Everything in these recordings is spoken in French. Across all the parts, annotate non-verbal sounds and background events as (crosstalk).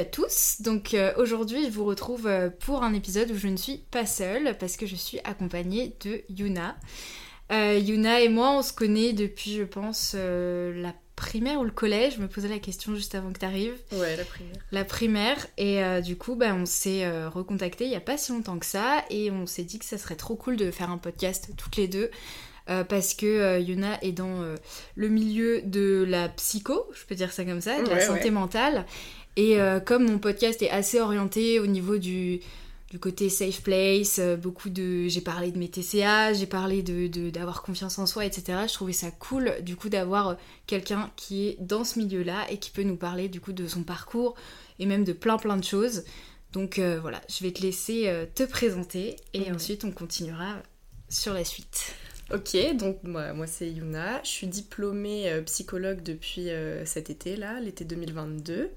À tous, donc euh, aujourd'hui je vous retrouve euh, pour un épisode où je ne suis pas seule parce que je suis accompagnée de Yuna. Euh, Yuna et moi on se connaît depuis je pense la primaire ou le collège, je me posais la question juste avant que tu arrives. Ouais, la primaire. La primaire et du coup bah, on s'est recontacté il n'y a pas si longtemps que ça et on s'est dit que ça serait trop cool de faire un podcast toutes les deux. parce que Yuna est dans le milieu de la psycho, je peux dire ça comme ça, de la santé mentale. Et euh, comme mon podcast est assez orienté au niveau du, du côté safe place, euh, beaucoup de... J'ai parlé de mes TCA, j'ai parlé de, d'avoir confiance en soi, etc. Je trouvais ça cool du coup d'avoir euh, quelqu'un qui est dans ce milieu-là et qui peut nous parler du coup de son parcours et même de plein plein de choses. Donc voilà, je vais te laisser te présenter et ensuite on continuera sur la suite. Ok, donc moi, moi c'est Yuna, je suis diplômée psychologue depuis cet été là, l'été 2022.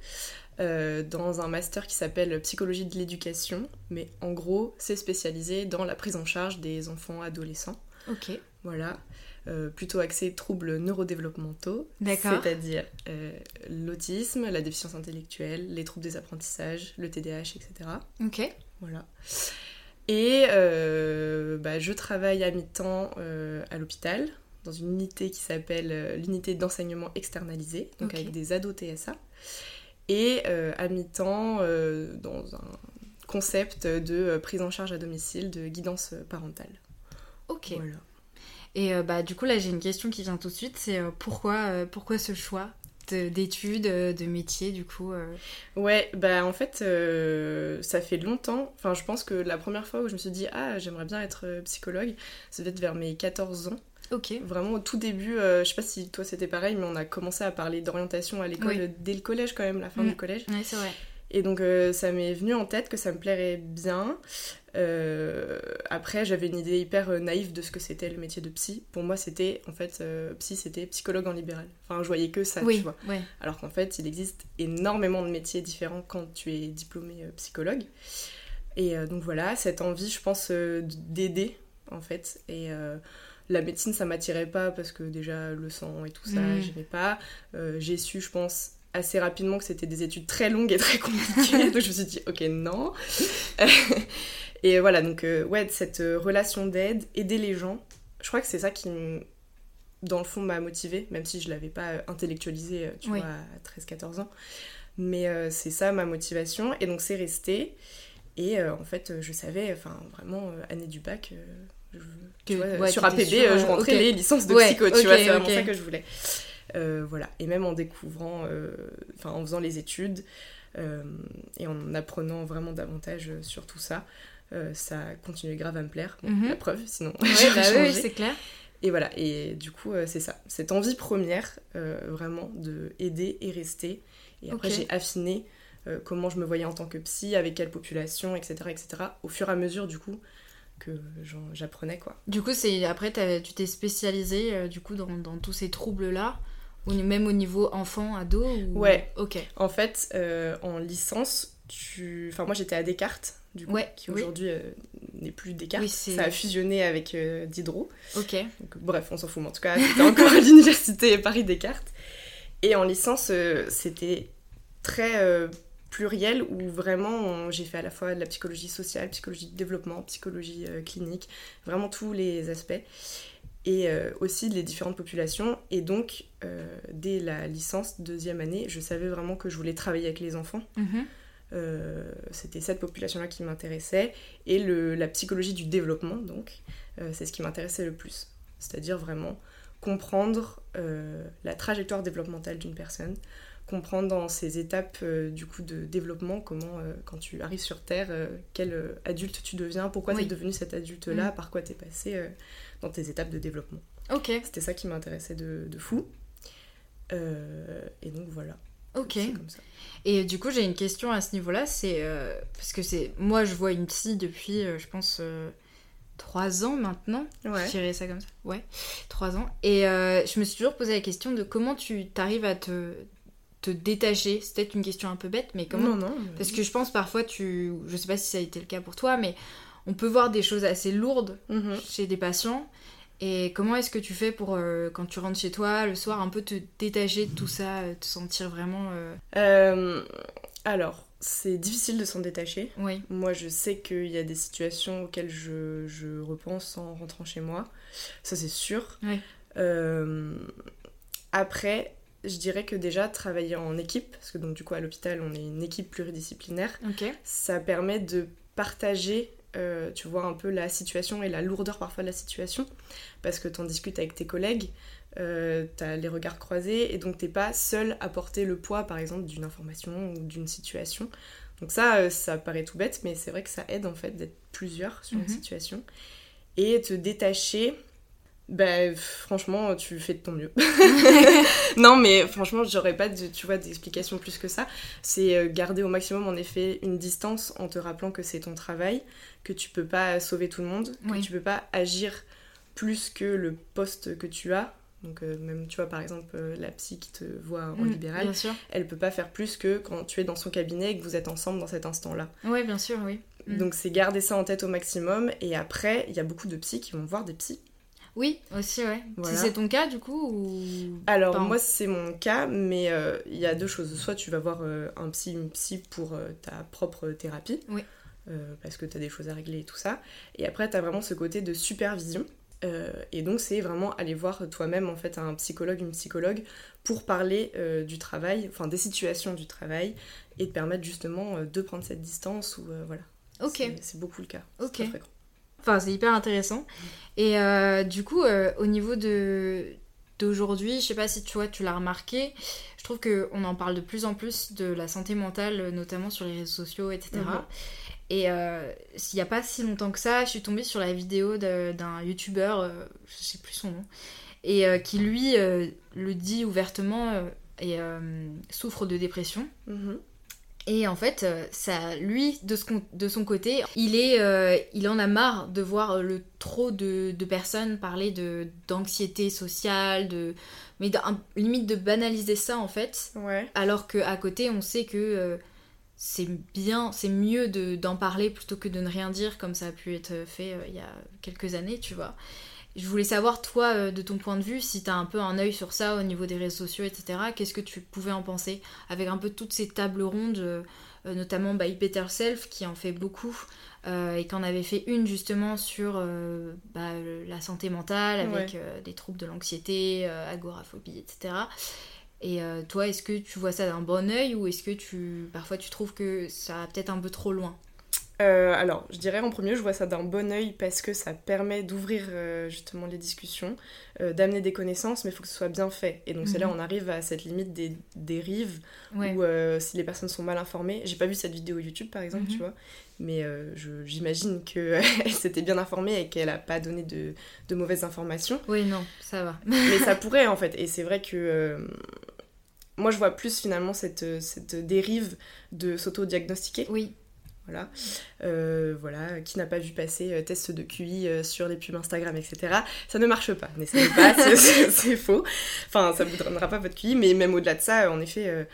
Euh, dans un master qui s'appelle psychologie de l'éducation, mais en gros, c'est spécialisé dans la prise en charge des enfants adolescents. Ok. Voilà. Euh, plutôt axé troubles neurodéveloppementaux, c'est-à-dire euh, l'autisme, la déficience intellectuelle, les troubles des apprentissages, le TDAH, etc. Ok. Voilà. Et bah, je travaille à mi-temps à l'hôpital, dans une unité qui s'appelle l'unité d'enseignement externalisé, donc avec des ados TSA et euh, à mi-temps euh, dans un concept de euh, prise en charge à domicile, de guidance parentale. Ok. Et bah, du coup, là, j'ai une question qui vient tout de suite c'est pourquoi, pourquoi ce choix d'études, de métier, du coup Ouais, bah en fait, ça fait longtemps. Enfin, je pense que la première fois où je me suis dit, ah, j'aimerais bien être psychologue, ça devait être vers mes 14 ans. Ok. Vraiment au tout début, euh, je sais pas si toi c'était pareil, mais on a commencé à parler d'orientation à l'école dès le collège quand même, la fin du collège. C'est vrai. Et donc euh, ça m'est venu en tête que ça me plairait bien. Euh, après, j'avais une idée hyper naïve de ce que c'était le métier de psy. Pour moi, c'était en fait psy, c'était psychologue en libéral. Enfin, je voyais que ça, tu vois. Alors qu'en fait, il existe énormément de métiers différents quand tu es diplômé psychologue. Et donc voilà, cette envie, je pense, d'aider en fait. Et la médecine, ça m'attirait pas parce que déjà le sang et tout ça, mm. j'aimais pas. Euh, j'ai su, je pense, assez rapidement que c'était des études très longues et très compliquées. (laughs) donc je me suis dit, ok, non. (laughs) et voilà, donc euh, ouais, cette relation d'aide, aider les gens, je crois que c'est ça qui, dans le fond, m'a motivée, même si je l'avais pas intellectualisé, tu vois, à 13-14 ans. Mais c'est ça ma motivation. Et donc c'est resté. Et en fait, je savais, enfin vraiment, année du bac, sur APB, euh, je rentrais les licences de psycho, tu vois, c'est vraiment ça que je voulais. Euh, voilà, et même en découvrant, euh, en faisant les études et en apprenant vraiment davantage sur tout ça, ça a continué grave à me plaire. Mhm. La preuve, sinon. (laughs) Ouais, bah oui, c'est clair. Et voilà, et du coup, c'est ça. Cette envie première, vraiment, de aider et rester. Et après, j'ai affiné comment je me voyais en tant que psy, avec quelle population, etc., etc. Au fur et à mesure, du coup, que j'apprenais quoi. Du coup, c'est après tu t'es spécialisé euh, du coup dans, dans, tous ces troubles là, ou même au niveau enfant, ado Ouais. Ok. En fait, euh, en licence, tu, enfin moi j'étais à Descartes du coup, qui aujourd'hui euh, n'est plus Descartes. ça a fusionné avec Diderot. Ok. bref, on s'en fout, mais en tout cas, c'était encore à (laughs) l'université Paris Descartes. Et en licence, c'était très pluriel où vraiment j'ai fait à la fois de la psychologie sociale, psychologie de développement, psychologie euh, clinique, vraiment tous les aspects et euh, aussi les différentes populations. Et donc, euh, dès la licence, deuxième année, je savais vraiment que je voulais travailler avec les enfants. Mhm. C'était cette population-là qui m'intéressait. Et le, la psychologie du développement, donc, c'est ce qui m'intéressait le plus. C'est-à-dire vraiment comprendre la trajectoire développementale d'une personne, comprendre dans ces étapes euh, du coup de développement comment euh, quand tu arrives sur Terre euh, quel adulte tu deviens pourquoi tu es devenu cet adulte là mm. par quoi tu es passé dans tes étapes de développement ok c'était ça qui m'intéressait de, de, fou et donc voilà ok et du coup j'ai une question à ce niveau là c'est parce que c'est moi je vois une psy depuis je pense trois ans maintenant. Ouais. Je dirais ça comme ça. Ouais, trois ans. Et je me suis toujours posé la question de comment tu t'arrives à te te détacher C'est peut-être une question un peu bête, mais comment Non, non. Parce que je pense parfois, tu. Je sais pas si ça a été le cas pour toi, mais on peut voir des choses assez lourdes mhm. chez des patients. Et comment est-ce que tu fais pour, euh, quand tu rentres chez toi le soir, un peu te détacher de tout ça, te sentir vraiment. Euh, Alors, c'est difficile de s'en détacher. Oui. Moi, je sais qu'il y a des situations auxquelles je, je repense en rentrant chez moi. Ça, c'est sûr. Oui. Euh, après, je dirais que déjà, travailler en équipe, parce que donc du coup, à l'hôpital, on est une équipe pluridisciplinaire, ça permet de partager, euh, tu vois, un peu la situation et la lourdeur parfois de la situation, parce que tu en discutes avec tes collègues, euh, t'as les regards croisés, et donc t'es pas seul à porter le poids, par exemple, d'une information ou d'une situation. Donc ça, euh, ça paraît tout bête, mais c'est vrai que ça aide en fait d'être plusieurs sur une Mhm. situation. Et te détacher, bah franchement, tu fais de ton mieux. (laughs) (laughs) non, mais franchement, j'aurais pas de, tu vois, d'explication plus que ça. C'est euh, garder au maximum, en effet, une distance en te rappelant que c'est ton travail, que tu peux pas sauver tout le monde, que tu peux pas agir plus que le poste que tu as. Donc euh, même, tu vois, par exemple, euh, la psy qui te voit en Mm, libéral, elle peut pas faire plus que quand tu es dans son cabinet et que vous êtes ensemble dans cet instant-là. Oui, bien sûr, oui. Mm. Donc c'est garder ça en tête au maximum. Et après, il y a beaucoup de psys qui vont voir des psys. Oui, aussi, ouais. Voilà. Si c'est ton cas, du coup, ou... Alors Pardon. moi c'est mon cas, mais euh, il y a deux choses. Soit tu vas voir euh, un psy, une psy pour euh, ta propre thérapie, Oui. parce que tu as des choses à régler et tout ça. Et après tu as vraiment ce côté de supervision. Et donc c'est vraiment aller voir toi-même en fait un psychologue, une psychologue pour parler du travail, enfin des situations du travail et te permettre justement de prendre cette distance ou voilà. Ok. C'est- beaucoup le cas. Ok. très fréquent. Enfin, c'est hyper intéressant. Et euh, du coup, euh, au niveau de d'aujourd'hui, je sais pas si tu vois, tu l'as remarqué, je trouve qu'on en parle de plus en plus de la santé mentale, notamment sur les réseaux sociaux, etc. Mhm. Et euh, s'il n'y a pas si longtemps que ça, je suis tombée sur la vidéo d'un youtubeur, euh, je sais plus son nom, et qui lui le dit ouvertement et souffre de dépression. Mhm. Et en fait, euh, ça, lui, de, ce con- de son côté, il, est, euh, il en a marre de voir le trop de, de personnes parler de d'anxiété sociale, de, mais limite de banaliser ça en fait, Ouais. alors qu'à côté, on sait que euh, c'est bien, c'est mieux de- d'en parler plutôt que de ne rien dire comme ça a pu être fait euh, il y a quelques années, tu vois. Je voulais savoir, toi, euh, de ton point de vue, si t'as un peu un œil sur ça au niveau des réseaux sociaux, etc. Qu'est-ce que tu pouvais en penser avec un peu toutes ces tables rondes, euh, euh, notamment by Better Self, qui en fait beaucoup, euh, et qui en avait fait une justement sur euh, bah, la santé mentale, avec Ouais. euh, des troubles de l'anxiété, agoraphobie, etc. Et toi, est-ce que tu vois ça d'un bon œil ou est-ce que tu parfois tu trouves que ça va peut-être un peu trop loin? Euh, alors, je dirais en premier, je vois ça d'un bon œil parce que ça permet d'ouvrir euh, justement les discussions, euh, d'amener des connaissances, mais il faut que ce soit bien fait. Et donc, c'est là Mhm. on arrive à cette limite des dérives Ouais. où si les personnes sont mal informées, j'ai pas vu cette vidéo YouTube par exemple, Mhm. tu vois, mais j'imagine qu'elle (laughs) s'était bien informée et qu'elle a pas donné de, de mauvaises informations. Oui, non, ça va. mais ça (laughs) pourrait en fait. Et c'est vrai que moi je vois plus finalement cette, cette dérive de s'auto-diagnostiquer. Oui, Voilà. Euh, voilà, qui n'a pas vu passer euh, test de QI euh, sur les pubs Instagram, etc. Ça ne marche pas, n'essayez pas, (laughs) c'est- faux. Enfin, ça ne vous donnera pas votre QI, mais même au-delà de ça, en effet,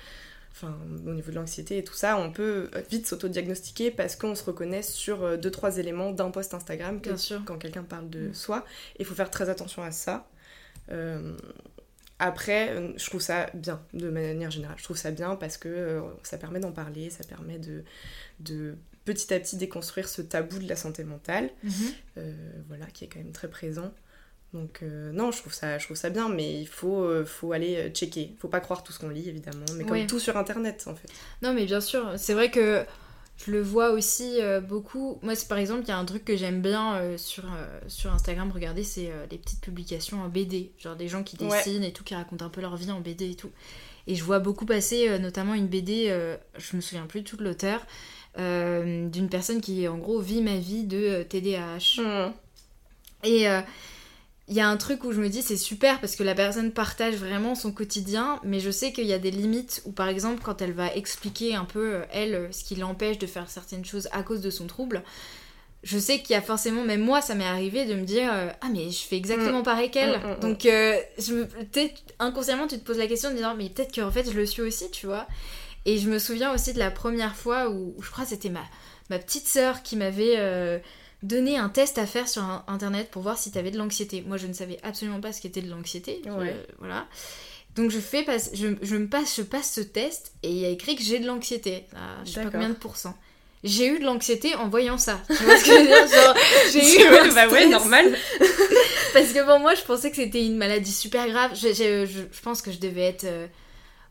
enfin, au niveau de l'anxiété et tout ça, on peut vite s'auto-diagnostiquer parce qu'on se reconnaît sur deux, trois éléments d'un post Instagram que- Bien sûr. quand quelqu'un parle de Mm. soi. Il faut faire très attention à ça. Après, euh, je trouve ça bien, de manière générale. Je trouve ça bien parce que euh, ça permet d'en parler, ça permet de, de petit à petit déconstruire ce tabou de la santé mentale, Mhm. euh, voilà, qui est quand même très présent. Donc euh, non, je trouve ça, je trouve ça bien, mais il faut, euh, faut aller checker. Faut pas croire tout ce qu'on lit, évidemment, mais comme Ouais. tout sur Internet, en fait. Non, mais bien sûr, c'est vrai que je le vois aussi euh, beaucoup. Moi, c'est par exemple, il y a un truc que j'aime bien euh, sur, euh, sur Instagram, regardez, c'est les petites publications en BD. Genre des gens qui Ouais. dessinent et tout, qui racontent un peu leur vie en BD et tout. Et je vois beaucoup passer, notamment une BD, je me souviens plus de tout de l'auteur, d'une personne qui, en gros, vit ma vie de TDAH. Mmh. Et euh, il y a un truc où je me dis c'est super parce que la personne partage vraiment son quotidien, mais je sais qu'il y a des limites où par exemple quand elle va expliquer un peu euh, elle euh, ce qui l'empêche de faire certaines choses à cause de son trouble, je sais qu'il y a forcément, même moi ça m'est arrivé de me dire euh, ah mais je fais exactement pareil qu'elle, Mm, mm, mm. donc euh, je inconsciemment tu te poses la question en disant mais peut-être qu'en fait je le suis aussi tu vois. Et je me souviens aussi de la première fois où, où je crois que c'était ma, ma petite sœur qui m'avait euh, donné un test à faire sur internet pour voir si t'avais de l'anxiété. Moi je ne savais absolument pas ce qu'était de l'anxiété. Ouais. Euh, voilà. Donc je fais passe, je, je me passe, je passe ce test et il y a écrit que j'ai de l'anxiété. Ah, je sais pas combien de pourcents. J'ai eu de l'anxiété en voyant ça. Tu vois ce que je veux dire Genre, (laughs) j'ai eu bah ouais, normal. (laughs) Parce que pour moi, je pensais que c'était une maladie super grave. Je, je- je- je pense que je devais être euh,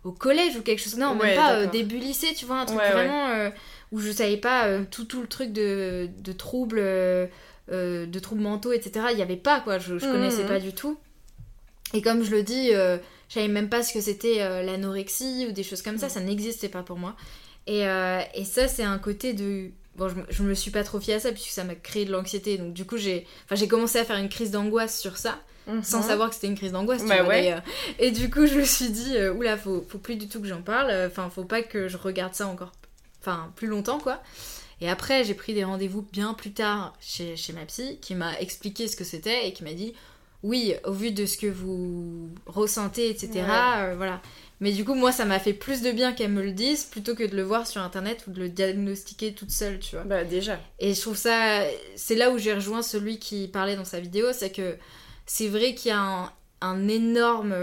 au collège ou quelque chose. Non, Ouais, même pas euh, début lycée, tu vois, un truc Ouais, vraiment euh, où je savais pas euh, tout, tout le truc de, de troubles, euh, euh, de troubles mentaux, etc. Il y avait pas quoi. Je, je Mhm. connaissais pas du tout. Et comme je le dis, je savais même pas ce que c'était l'anorexie ou des choses comme ça. Mhm. Ça n'existait pas pour moi. Et, et ça, c'est un côté de. Bon, je, me- je me suis pas trop fiée à ça puisque ça m'a créé de l'anxiété. Donc, du coup, j'ai enfin, j'ai commencé à faire une crise d'angoisse sur ça sans Mhm. savoir que c'était une crise d'angoisse. Bah ouais. Et du coup, je me suis dit, euh, oula, faut, faut plus du tout que j'en parle. Enfin, faut pas que je regarde ça encore, enfin, plus longtemps, quoi. Et après, j'ai pris des rendez-vous bien plus tard chez, chez ma psy, qui m'a expliqué ce que c'était et qui m'a dit, oui, au vu de ce que vous ressentez, etc. Ouais. euh, voilà. Mais du coup, moi, ça m'a fait plus de bien qu'elle me le dise plutôt que de le voir sur internet ou de le diagnostiquer toute seule, tu vois. Bah déjà. Et je trouve ça. C'est là où j'ai rejoint celui qui parlait dans sa vidéo, c'est que c'est vrai qu'il y a un, un énorme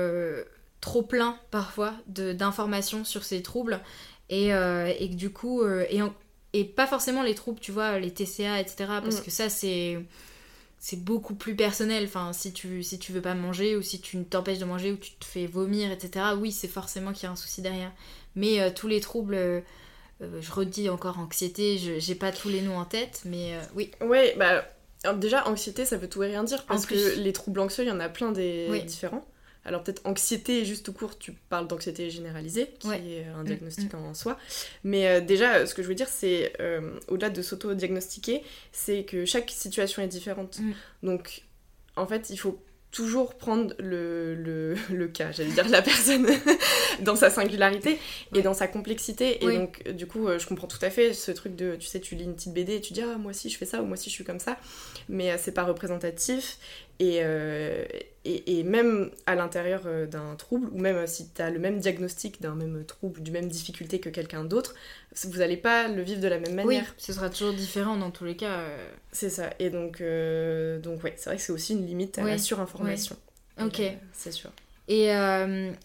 trop plein parfois d'informations sur ces troubles et, euh, et que du coup. euh, et, en- et pas forcément les troubles, tu vois, les TCA, etc. Parce Mm. que ça, c'est. C'est beaucoup plus personnel. Enfin, si tu, si tu veux pas manger ou si tu t'empêches de manger ou tu te fais vomir, etc. Oui, c'est forcément qu'il y a un souci derrière. Mais euh, tous les troubles, euh, je redis encore anxiété, j'ai pas tous les noms en tête, mais euh, oui. Ouais, bah déjà anxiété ça veut tout et rien dire parce que les troubles anxieux il y en a plein des Oui. différents. Alors peut-être anxiété juste tout court, tu parles d'anxiété généralisée qui Ouais. est un Mm, diagnostic en soi. Mais euh, déjà ce que je veux dire c'est euh, au-delà de s'auto-diagnostiquer, c'est que chaque situation est différente. Mm. Donc en fait il faut toujours prendre le, le, (laughs) le cas, j'allais dire la personne, (laughs) dans sa singularité et Ouais. dans sa complexité. Et Oui. donc, du coup, euh, je comprends tout à fait ce truc de, tu sais, tu lis une petite BD et tu dis, ah, moi aussi je fais ça, ou moi aussi je suis comme ça. Mais c'est pas représentatif. Et, euh, et, et même à l'intérieur euh, d'un trouble, ou même euh, si tu as le même diagnostic d'un même trouble, du même difficulté que quelqu'un d'autre, vous allez pas le vivre de la même Oui, manière. ce sera toujours différent dans tous les cas. euh, C'est ça. Et donc, euh, donc ouais, c'est vrai que c'est aussi une limite à la Oui, surinformation. Ok. C'est sûr. Et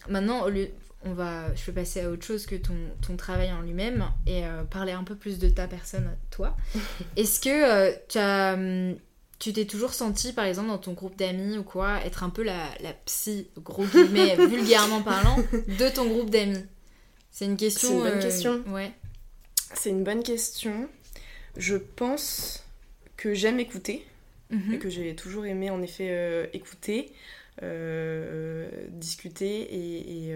maintenant, au lieu- on va, je vais passer à autre chose que ton, ton travail en lui-même et parler un peu plus de ta personne, toi. (laughs) Est-ce que tu as, hum, tu t'es toujours senti, par exemple, dans ton groupe d'amis ou quoi, être un peu la, la psy, gros guillemets, (laughs) vulgairement parlant, de ton groupe d'amis? C'est une question. C'est une bonne euh, question. Ouais. C'est une bonne question. Je pense que j'aime écouter. Mhm. et que j'ai toujours aimé en effet euh, écouter, euh, discuter et, et,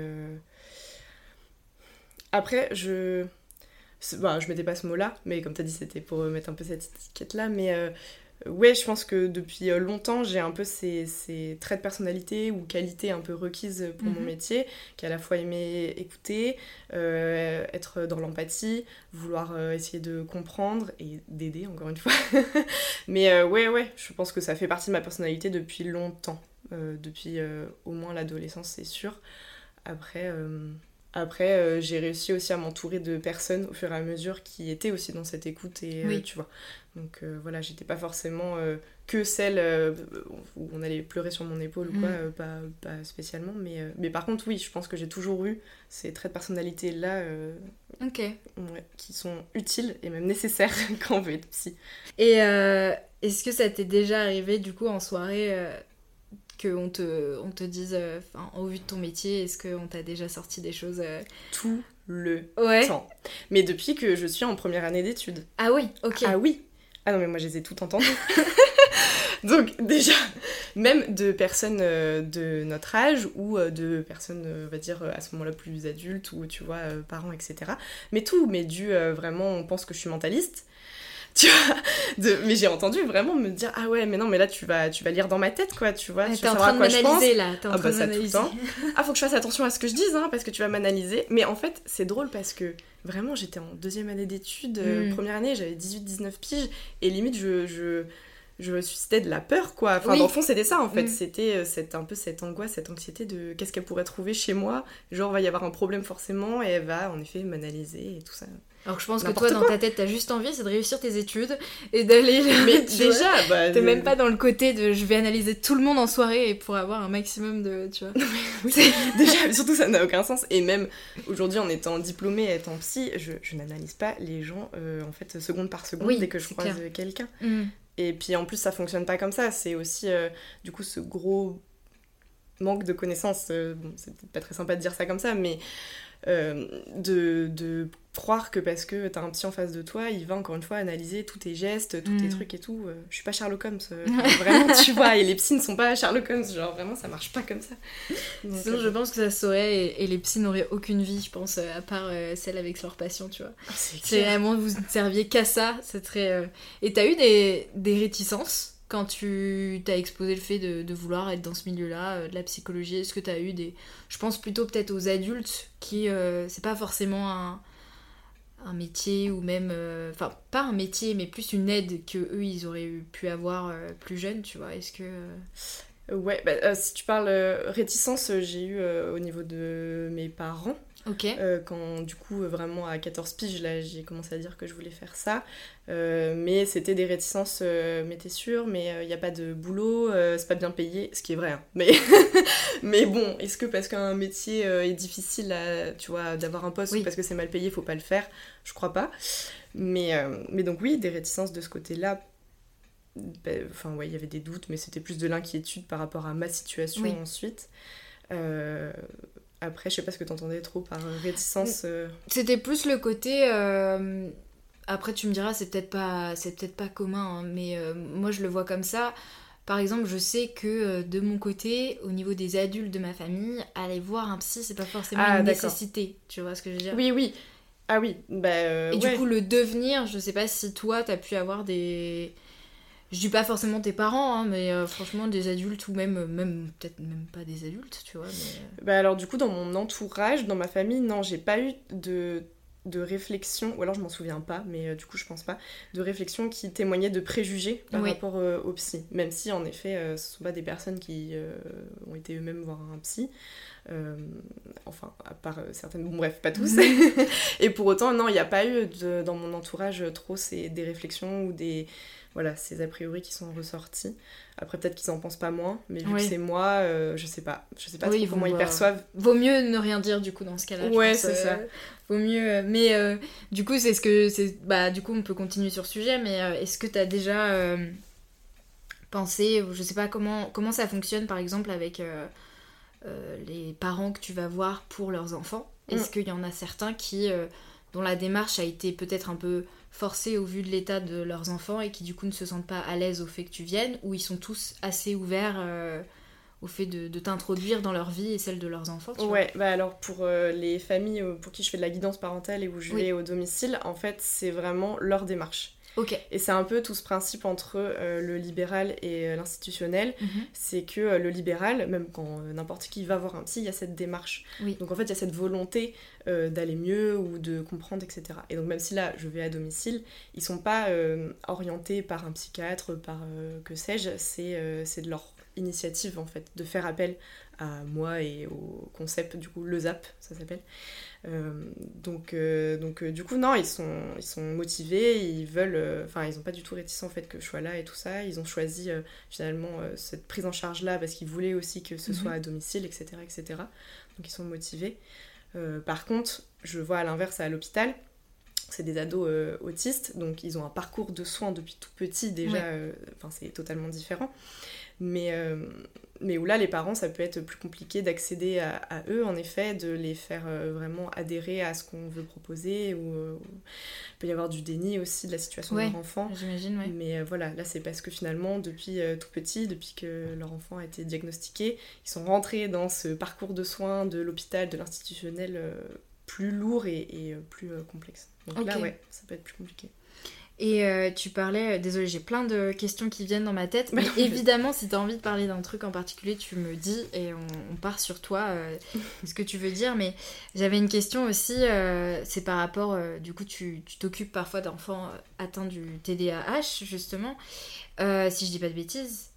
après je bah, je mettais pas ce mot là mais comme tu as dit c'était pour mettre un peu cette étiquette là mais ouais je pense que depuis euh, longtemps j'ai un peu ces, ces traits de personnalité ou qualités un peu requises pour mon Mhm. métier qui est à la fois aimer écouter euh, être dans l'empathie vouloir euh, essayer de comprendre et d'aider encore une fois (laughs) mais euh, ouais, ouais, je pense que ça fait partie de ma personnalité depuis longtemps. Depuis au moins l'adolescence, c'est sûr. Après, après euh, j'ai réussi aussi à m'entourer de personnes au fur et à mesure qui étaient aussi dans cette écoute et euh, Oui. tu vois. Donc euh, voilà, j'étais pas forcément euh, que celle euh, où on allait pleurer sur mon épaule ou quoi, Mm. pas, pas spécialement. Mais, mais par contre, oui, je pense que j'ai toujours eu ces traits de personnalité là Ok. qui sont utiles et même nécessaires (laughs) quand on veut être psy. Et est-ce que ça t'est déjà arrivé, du coup, en soirée, qu'on te, on te dise, au vu de ton métier, est-ce qu'on t'a déjà sorti des choses Tout le Ouais. temps. Mais depuis que je suis en première année d'études. Ah oui, ok. Ah oui Ah non, mais moi, je les ai toutes entendues. (laughs) Donc, déjà, même de personnes euh, de notre âge ou euh, de personnes, euh, on va dire, à ce moment-là plus adultes ou, tu vois, parents, etc. Mais tout, mais euh, vraiment, on pense que je suis mentaliste. (laughs) Tu vois, de... mais j'ai entendu vraiment me dire ah ouais mais non mais là tu vas tu vas lire dans ma tête quoi tu vois Ah, tu vas en train de m'analyser là. T'es en Ah train bah, de ça, tout le m'analyser. temps. ah faut que je fasse attention à ce que je dise hein, parce que tu vas m'analyser mais en fait c'est drôle parce que vraiment j'étais en deuxième année d'études euh, Mm. première année j'avais 18-19 piges et limite je, je je suscitais de la peur, quoi. Enfin, Oui. dans le fond, c'était ça, en fait. Mm. C'était euh, cette, un peu cette angoisse, cette anxiété de qu'est-ce qu'elle pourrait trouver chez moi. Genre, va y avoir un problème forcément, et elle va, en effet, m'analyser et tout ça. Alors que je pense que toi, dans ta tête, t'as juste envie, c'est de réussir tes études et d'aller. (laughs) Mais (laughs) déjà, bah, T'es même pas dans le côté de je vais analyser tout le monde en soirée et pour avoir un maximum de. Tu vois. (laughs) Déjà, surtout, ça n'a aucun sens. Et même aujourd'hui, en étant diplômée, étant psy, je, je n'analyse pas les gens, euh, en fait, seconde par seconde Oui, dès que je croise quelqu'un. Mm. Et puis en plus, ça fonctionne pas comme ça. C'est aussi, euh, du coup, ce gros manque de connaissances. euh, bon, c'est peut-être pas très sympa de dire ça comme ça, mais de, de croire que parce que t'as un psy en face de toi, il va encore une fois analyser tous tes gestes, tous tes Mm. trucs et tout. Euh, je suis pas Sherlock Holmes. euh, (laughs) vraiment, tu vois. Et les psys ne sont pas Sherlock Holmes. Genre, vraiment, ça marche pas comme ça. Donc, Sinon, euh, je pense que ça saurait et, et les psys n'auraient aucune vie, je pense, euh, à part euh, celle avec leurs patients, tu vois. ah, c'est vraiment, vous ne serviez qu'à ça, c'est très... euh, Et t'as eu des, des réticences? Quand tu t'as exposé le fait de, vouloir être dans ce milieu-là, euh, de la psychologie Est-ce que t'as eu des... Je pense plutôt peut-être aux adultes qui... euh, c'est pas forcément un, métier ou même... euh, Enfin, pas un métier, mais plus une aide que eux ils auraient pu avoir plus jeunes, tu vois. Est-ce que... Ouais, bah, si tu parles réticence, j'ai eu au niveau de mes parents. Euh, quand du coup euh, vraiment à 14 piges là j'ai commencé à dire que je voulais faire ça Euh, mais c'était des réticences mais t'es sûr mais il n'y a pas de boulot c'est pas bien payé ce qui est vrai hein. (laughs) mais mais bon est-ce que parce qu'un métier est difficile à, tu vois d'avoir un poste Oui. ou parce que c'est mal payé faut pas le faire? Je crois pas mais mais donc oui des réticences de ce côté là enfin ouais il y avait des doutes mais c'était plus de l'inquiétude par rapport à ma situation Oui. ensuite Euh, après, je sais pas ce que t'entendais trop par euh, réticence. euh, C'était plus le côté. euh, Après, tu me diras, c'est peut-être pas, c'est peut-être pas commun, hein, mais moi je le vois comme ça. Par exemple, je sais que de mon côté, au niveau des adultes de ma famille, aller voir un psy, c'est pas forcément Ah, une nécessité. Tu vois ce que je veux dire? Oui, oui. Ah oui, bah euh, Et ouais. du coup, le devenir, je sais pas si toi, t'as pu avoir des. Je dis pas forcément tes parents, hein, mais euh, franchement des adultes ou même, même peut-être même pas des adultes, tu vois. Mais... Bah alors du coup, dans mon entourage, dans ma famille, non, j'ai pas eu de, de réflexion, ou alors je m'en souviens pas, mais euh, du coup je pense pas, de réflexion qui témoignait de préjugés par Oui. rapport euh, au psy. Même si en effet, euh, ce sont pas des personnes qui euh, ont été eux-mêmes voir un psy. Euh, enfin, à part certaines, bon bref, pas tous. (laughs) Et pour autant, non, il n'y a pas eu de- dans mon entourage trop ces, des réflexions ou des voilà ces a priori qui sont ressortis. Après peut-être qu'ils en pensent pas moins, mais vu Oui. que c'est moi, euh, je sais pas, je sais pas Oui, trop comment ils perçoivent. Vaut mieux ne rien dire du coup dans ce cas-là. Ouais, c'est ça. Vaut mieux. euh, Mais euh, du coup, c'est ce que. Bah, du coup, on peut continuer sur ce sujet. Mais euh, est-ce que t'as déjà euh, pensé, je sais pas comment comment ça fonctionne par exemple avec les parents que tu vas voir pour leurs enfants? Mm. Est-ce qu'il y en a certains qui dont la démarche a été peut-être un peu forcée au vu de l'état de leurs enfants et qui du coup ne se sentent pas à l'aise au fait que tu viennes ou ils sont tous assez ouverts euh, au fait de, de t'introduire dans leur vie et celle de leurs enfants tu vois Ouais, bah alors pour euh, les familles euh, pour qui je fais de la guidance parentale et où je Oui. vais au domicile, en fait, c'est vraiment leur démarche. Ok. Et c'est un peu tout ce principe entre euh, le libéral et euh, l'institutionnel, Mhm. c'est que euh, le libéral, même quand n'importe qui va voir un psy, il y a cette démarche. Oui. Donc en fait, il y a cette volonté d'aller mieux ou de comprendre, etc. Et donc même si là, je vais à domicile, ils sont pas orientés par un psychiatre, par que sais-je, c'est c'est de leur initiative en fait, de faire appel à moi et au concept, du coup, le ZAP, ça s'appelle. Euh, donc, euh, donc euh, du coup, non, ils sont, ils sont motivés, ils veulent, enfin, ils n'ont pas du tout réticent en fait que je sois là et tout ça. Ils ont choisi finalement cette prise en charge là parce qu'ils voulaient aussi que ce Mhm. soit à domicile, etc., etc. Donc ils sont motivés. Par contre, je vois à l'inverse à l'hôpital, c'est des ados euh, autistes, donc ils ont un parcours de soins depuis tout petit déjà, Ouais. euh, enfin c'est totalement différent. Mais, euh, mais où là, les parents, ça peut être plus compliqué d'accéder à, à eux, en effet, de les faire euh, vraiment adhérer à ce qu'on veut proposer, ou euh, il peut y avoir du déni aussi de la situation Ouais. de leur enfant. J'imagine, ouais. Mais euh, voilà, là c'est parce que finalement, depuis euh, tout petit, depuis que leur enfant a été diagnostiqué, ils sont rentrés dans ce parcours de soins de l'hôpital, de l'institutionnel euh, plus lourd et, et, euh, plus euh, complexe. Donc là, ouais, ça peut être plus compliqué. Et euh, tu parlais, euh, désolé, j'ai plein de questions qui viennent dans ma tête, mais évidemment, si tu as envie de parler d'un truc en particulier, tu me dis et on, on part sur toi, euh, (laughs) ce que tu veux dire. Mais j'avais une question aussi, euh, c'est par rapport, du coup, tu tu t'occupes parfois d'enfants atteints du TDAH, justement, si je dis pas de bêtises.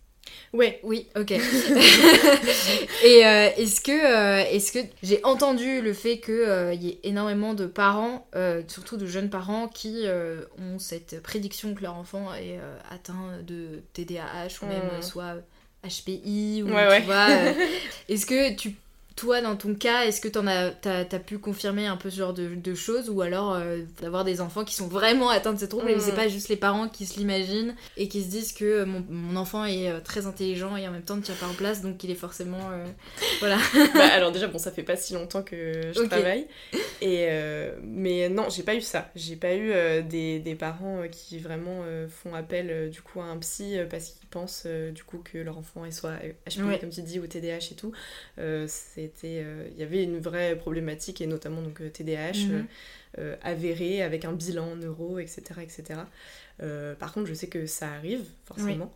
Ouais, Oui, ok. (laughs) et euh, est-ce que, euh, est-ce que j'ai entendu le fait qu'il y ait énormément de parents, euh, surtout de jeunes parents, qui euh, ont cette prédiction que leur enfant est euh, atteint de TDAH ou même Mm. euh, soit HPI ou Ouais, tu ouais. vois. euh, (laughs) est-ce que tu toi, dans ton cas, est-ce que t'en as, pu confirmer un peu ce genre de, de choses ou alors euh, d'avoir des enfants qui sont vraiment atteints de ces troubles et Mm. c'est pas juste les parents qui se l'imaginent et qui se disent que euh, mon, mon enfant est euh, très intelligent et en même temps ne tient pas en place donc il est forcément. euh, (laughs) voilà. (laughs) bah, alors déjà, bon, ça fait pas si longtemps que je travaille. Et, euh, mais non, j'ai pas eu ça. J'ai pas eu des, des parents qui vraiment font appel du coup à un psy parce qu'ils pensent euh, du coup que leur enfant est soit Ouais. comme tu dis ou TDAH et tout. Euh, C'était, euh, il y avait une vraie problématique et notamment donc TDAH avéré avec un bilan neuro, etc., etc. Euh, par contre, je sais que ça arrive forcément,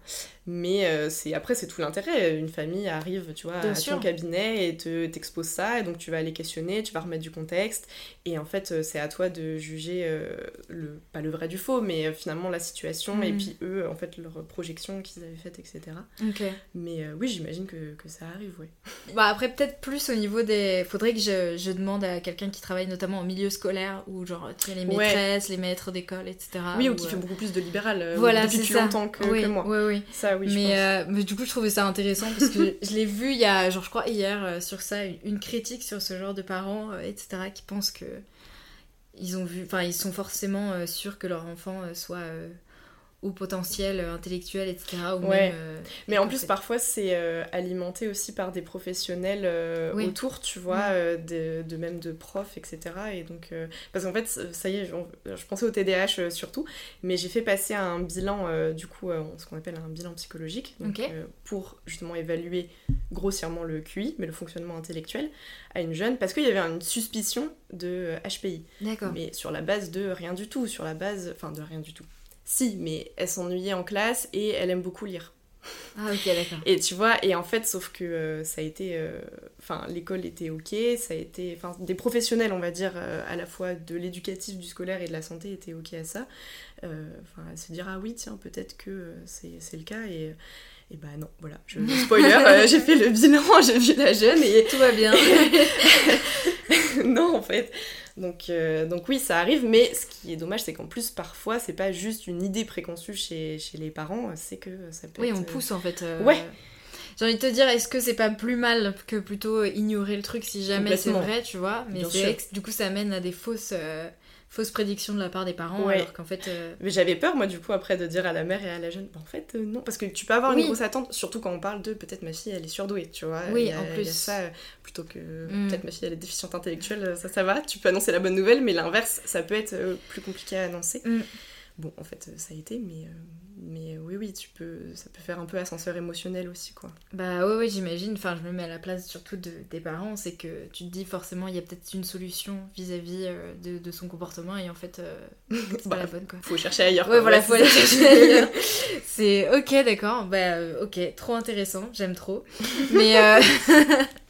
mais euh, c'est après c'est tout l'intérêt. Une famille arrive, tu vois, Bien à sûr. ton cabinet et te t'expose ça, et donc tu vas les questionner, tu vas remettre du contexte, et en fait euh, c'est à toi de juger euh, le pas le vrai du faux, mais euh, finalement la situation Mhm. et puis eux en fait leurs projections qu'ils avaient faites, etc. Mais euh, oui, j'imagine que, que ça arrive, ouais. Bah après peut-être plus au niveau des... Faudrait que je, je demande à quelqu'un qui travaille notamment en milieu scolaire ou genre tu sais, les Ouais. maîtresses, les maîtres d'école, etc. oui, ou ou, qui euh, fait beaucoup plus de libéral euh, Voilà, depuis plus ça. longtemps que, oui, que moi. Oui, oui. Ça, oui, je pense. mais, euh, mais du coup, je trouvais ça intéressant parce que (laughs) je l'ai vu il y a, genre, je crois, hier euh, sur ça, une, critique sur ce genre de parents, etc., qui pensent que ils ont vu, enfin, ils sont forcément sûrs que leur enfant soit au potentiel euh, intellectuel, etc., ou Ouais. même. euh, Mais en plus, parfois, c'est euh, alimenté aussi par des professionnels euh, Oui. autour, tu vois, de, de même de profs, etc. Et donc, parce qu'en fait, ça y est, je, je pensais au TDAH surtout, mais j'ai fait passer un bilan, du coup, ce qu'on appelle un bilan psychologique, donc, pour justement évaluer grossièrement le QI, mais le fonctionnement intellectuel, à une jeune, parce qu'il y avait une suspicion de HPI. D'accord. Mais sur la base de rien du tout, sur la base, enfin de rien du tout. Si, mais elle s'ennuyait en classe et elle aime beaucoup lire. Ah, ok, d'accord. Et tu vois, et en fait, sauf que euh, ça a été. euh, Enfin, l'école était ok, ça a été. Enfin, des professionnels, on va dire, euh, à la fois de l'éducatif, du scolaire et de la santé étaient ok à ça. Enfin, à se dire, ah oui, tiens, peut-être que c'est c'est le cas. Et, et bah non, voilà, je, (laughs) spoiler, j'ai fait le bilan, (laughs) j'ai vu la jeune et. Tout va bien. (laughs) (laughs) non, en fait. Donc, euh, donc oui, ça arrive, mais ce qui est dommage, c'est qu'en plus, parfois, c'est pas juste une idée préconçue chez, chez les parents, c'est que ça peut oui, être... on pousse en fait. euh, Ouais. J'ai envie de te dire, est-ce que c'est pas plus mal que plutôt ignorer le truc si jamais c'est vrai, tu vois? Mais vrai que du coup, ça mène à des fausses, euh, fausses prédictions de la part des parents, Ouais. alors qu'en fait. euh, Mais j'avais peur, moi, du coup, après, de dire à la mère et à la jeune, bah, en fait, euh, non, parce que tu peux avoir Oui. une grosse attente, surtout quand on parle de peut-être ma fille, elle est surdouée, tu vois. Oui, a- en plus. ça, plutôt que Mm. peut-être ma fille, elle est déficiente intellectuelle, euh, ça, ça va, tu peux annoncer la bonne nouvelle, mais l'inverse, ça peut être euh, plus compliqué à annoncer. Mm. Bon, en fait, ça a été, mais, euh, mais euh, oui, oui, tu peux, ça peut faire un peu ascenseur émotionnel aussi, quoi. Bah ouais, ouais, j'imagine. Enfin, je me mets à la place surtout de, des parents. C'est que tu te dis forcément, il y a peut-être une solution vis-à-vis euh, de, de son comportement et en fait, euh, (laughs) c'est Bah, pas la bonne quoi. Faut chercher ailleurs. Ouais, voilà, faut aller chercher ailleurs. (laughs) C'est ok, d'accord. Bah, ok, trop intéressant, j'aime trop. Mais, euh, (laughs)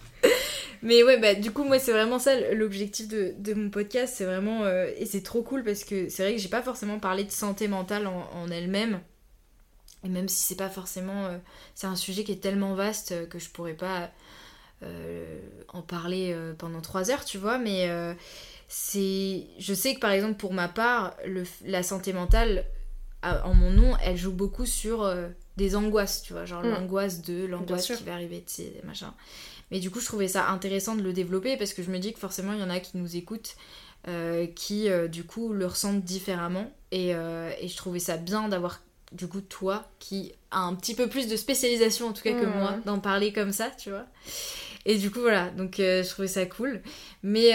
mais ouais, bah, du coup, moi, c'est vraiment ça l'objectif de, de mon podcast. C'est vraiment. euh, Et c'est trop cool parce que c'est vrai que j'ai pas forcément parlé de santé mentale en, en elle-même. Et même si c'est pas forcément. euh, c'est un sujet qui est tellement vaste euh, que je pourrais pas euh, en parler pendant trois heures, tu vois. Mais c'est. Je sais que par exemple, pour ma part, le, la santé mentale, en mon nom, elle joue beaucoup sur des angoisses, tu vois. Genre Mm. l'angoisse de, l'angoisse qui va arriver, tu sais, machin. Mais du coup, je trouvais ça intéressant de le développer parce que je me dis que forcément, il y en a qui nous écoutent. euh, qui euh, du coup le ressentent différemment et, euh, et je trouvais ça bien d'avoir du coup toi qui a un petit peu plus de spécialisation en tout cas que Mhm. moi d'en parler comme ça tu vois et du coup voilà donc je trouvais ça cool mais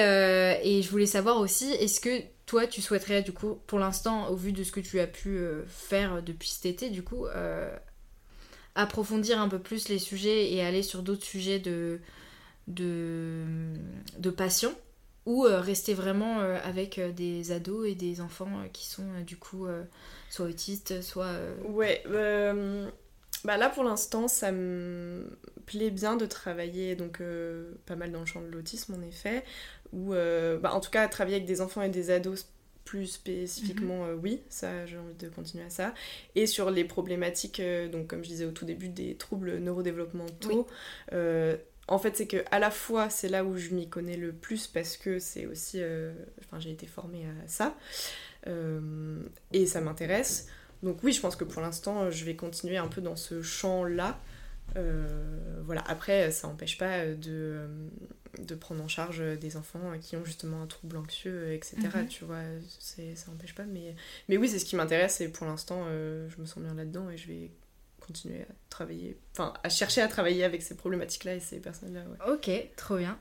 et je voulais savoir aussi est-ce que toi tu souhaiterais du coup pour l'instant au vu de ce que tu as pu euh, faire depuis cet été du coup euh, approfondir un peu plus les sujets et aller sur d'autres sujets de de, ou rester vraiment avec des ados et des enfants qui sont du coup soit autistes, soit... Ouais, bah là pour l'instant ça me plaît bien de travailler donc pas mal dans le champ de l'autisme en effet, ou bah, en tout cas travailler avec des enfants et des ados plus spécifiquement, euh, oui, ça, j'ai envie de continuer à ça. Et sur les problématiques, euh, donc comme je disais au tout début, des troubles neurodéveloppementaux, euh, en fait, c'est que à la fois, c'est là où je m'y connais le plus parce que c'est aussi, enfin, j'ai été formée à ça et ça m'intéresse. Donc oui, je pense que pour l'instant, je vais continuer un peu dans ce champ-là. Voilà. Après, ça n'empêche pas de de prendre en charge des enfants qui ont justement un trouble anxieux, etc. Mhm. Tu vois, ça n'empêche pas. Mais, mais oui, c'est ce qui m'intéresse et pour l'instant, euh, je me sens bien là-dedans et je vais continuer à travailler, enfin, à chercher à travailler avec ces problématiques-là et ces personnes-là. Ok, trop bien.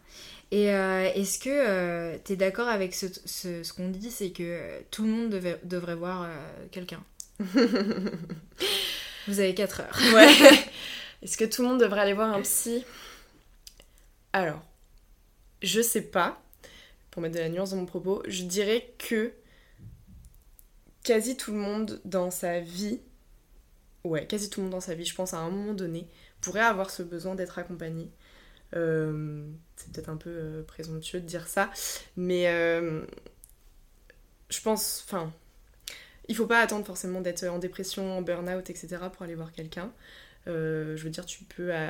Et euh, est-ce que euh, tu es d'accord avec ce, ce, qu'on dit, c'est que tout le monde devait, devrait voir quelqu'un? (laughs) Vous avez 4 heures. Ouais. (laughs) Est-ce que tout le monde devrait aller voir un psy? Alors, je sais pas, pour mettre de la nuance dans mon propos, je dirais que quasi tout le monde dans sa vie, ouais, quasi tout le monde dans sa vie, je pense à un moment donné, pourrait avoir ce besoin d'être accompagné. Euh, c'est peut-être un peu euh, présomptueux de dire ça, mais euh, je pense, enfin, il faut pas attendre forcément d'être en dépression, en burn-out, etc. pour aller voir quelqu'un. Euh, je veux dire, tu peux euh,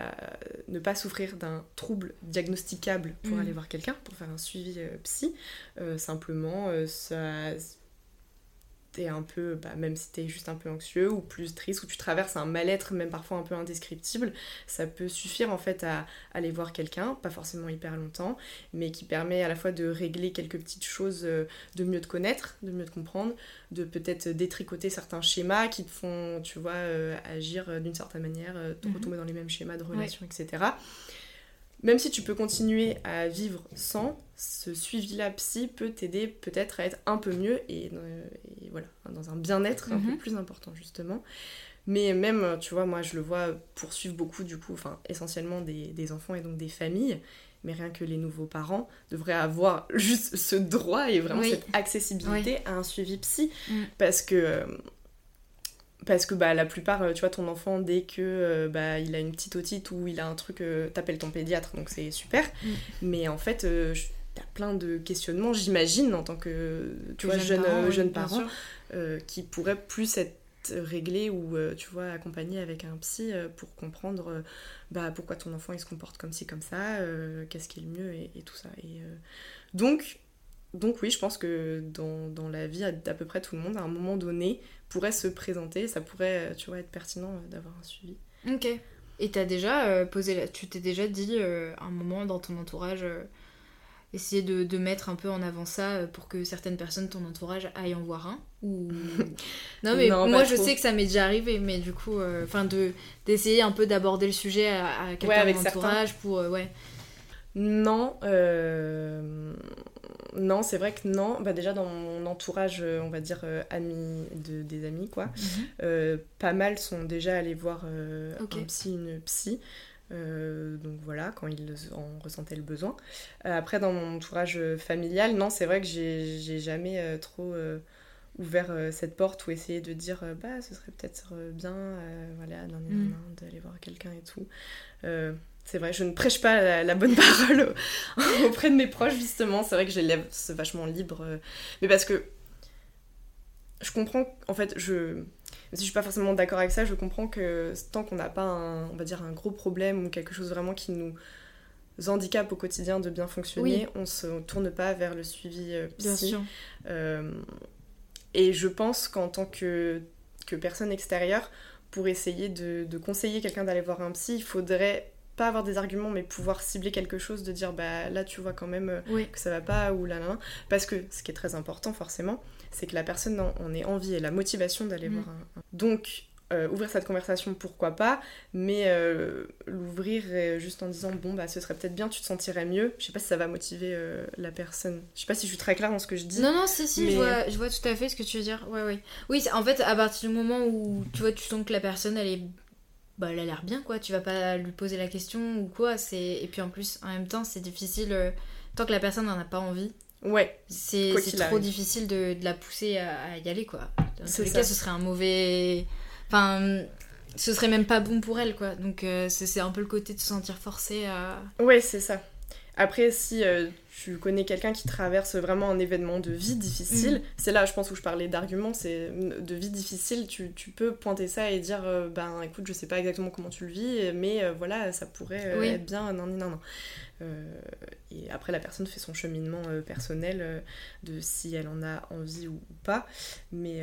ne pas souffrir d'un trouble diagnosticable pour mm. aller voir quelqu'un, pour faire un suivi euh, psy. simplement, ça, un peu, bah, même si t'es juste un peu anxieux ou plus triste, ou tu traverses un mal-être même parfois un peu indescriptible, ça peut suffire en fait à, aller voir quelqu'un, pas forcément hyper longtemps, mais qui permet à la fois de régler quelques petites choses, euh, de mieux te connaître, de mieux te comprendre, de peut-être détricoter certains schémas qui te font, tu vois, euh, agir d'une certaine manière, euh, te mhm. retomber dans les mêmes schémas de relations, etc même si tu peux continuer à vivre sans, ce suivi-là psy peut t'aider peut-être à être un peu mieux et, euh, voilà, dans un bien-être un peu mhm. plus important justement. Mais même, tu vois, moi je le vois poursuivre beaucoup du coup, enfin essentiellement des, enfants et donc des familles, mais rien que les nouveaux parents devraient avoir (laughs) juste ce droit et vraiment cette accessibilité à un suivi psy. Mm. Parce que euh, parce que bah, la plupart, euh, tu vois, ton enfant, dès que euh, bah, il a une petite otite ou il a un truc, euh, t'appelles ton pédiatre, donc c'est super. Mm. Mais en fait, t'as plein de questionnements, j'imagine, en tant que tu vois, jeune, parent, jeune parent qui pourraient plus être réglés ou, tu vois, accompagnés avec un psy pour comprendre bah, pourquoi ton enfant il se comporte comme ci, comme ça, qu'est-ce qui est le mieux et, et tout ça. Et, donc, donc oui, je pense que dans, dans, la vie d'à peu près tout le monde, à un moment donné, pourrait se présenter, ça pourrait, tu vois, être pertinent euh, d'avoir un suivi. Ok. Et t'as déjà euh, posé, tu t'es déjà dit euh, un moment dans ton entourage, essayer de, de, mettre un peu en avant ça pour que certaines personnes de ton entourage aillent en voir un ou (laughs) non mais moi je sais que ça m'est déjà arrivé, mais du coup, enfin de d'essayer un peu d'aborder le sujet à, quelqu'un de mon entourage pour ouais. Non, euh, non, c'est vrai que non. Bah déjà dans mon entourage, euh, on va dire euh, amis de, des amis quoi, mhm. pas mal sont déjà allés voir un psy, une psy. donc voilà, quand ils en ressentaient le besoin. après, dans mon entourage familial, non, c'est vrai que j'ai jamais trop ouvert cette porte ou essayé de dire bah ce serait peut-être bien, voilà, mhm. d'aller voir quelqu'un et tout. C'est vrai, je ne prêche pas la, bonne (laughs) parole auprès de mes proches, justement. C'est vrai que je les vachement libre. Euh, mais parce que je comprends, en fait, je. Même si je suis pas forcément d'accord avec ça, je comprends que tant qu'on n'a pas un, on va dire, un gros problème ou quelque chose vraiment qui nous handicape au quotidien de bien fonctionner, on se tourne pas vers le suivi euh, psy. Bien sûr. Euh, et je pense qu'en tant que, que personne extérieure, pour essayer de, de conseiller quelqu'un d'aller voir un psy, il faudrait pas avoir des arguments mais pouvoir cibler quelque chose de dire bah là tu vois quand même euh, que ça va pas ou là là parce que ce qui est très important forcément c'est que la personne en, ait envie et la motivation d'aller mm. voir un, donc euh, ouvrir cette conversation pourquoi pas mais euh, l'ouvrir juste en disant bon bah ce serait peut-être bien tu te sentirais mieux. Je sais pas si ça va motiver la personne. Je sais pas si je suis très claire dans ce que je dis. Non non si si je, vois, je vois tout à fait ce que tu veux dire. Ouais ouais. Oui en fait à partir du moment où tu vois tu sens que la personne elle est bah elle a l'air bien quoi tu vas pas lui poser la question ou quoi c'est et puis en plus en même temps c'est difficile euh, tant que la personne n'en a pas envie Ouais. C'est trop arrive. difficile de, de la pousser à, à y aller, quoi. Dans tous les ça. cas, ce serait un mauvais. Enfin, ce serait même pas bon pour elle, quoi. Donc, euh, c'est un peu le côté de se sentir forcée à. Ouais, c'est ça. Après, si euh, tu connais quelqu'un qui traverse vraiment un événement de vie difficile, Mm. c'est là, je pense, où je parlais d'arguments, c'est de vie difficile, tu, tu peux pointer ça et dire, euh, ben écoute, je sais pas exactement comment tu le vis, mais euh, voilà, ça pourrait Oui. être bien, non, non, non, non. Et après, la personne fait son cheminement personnel de si elle en a envie ou pas. Mais,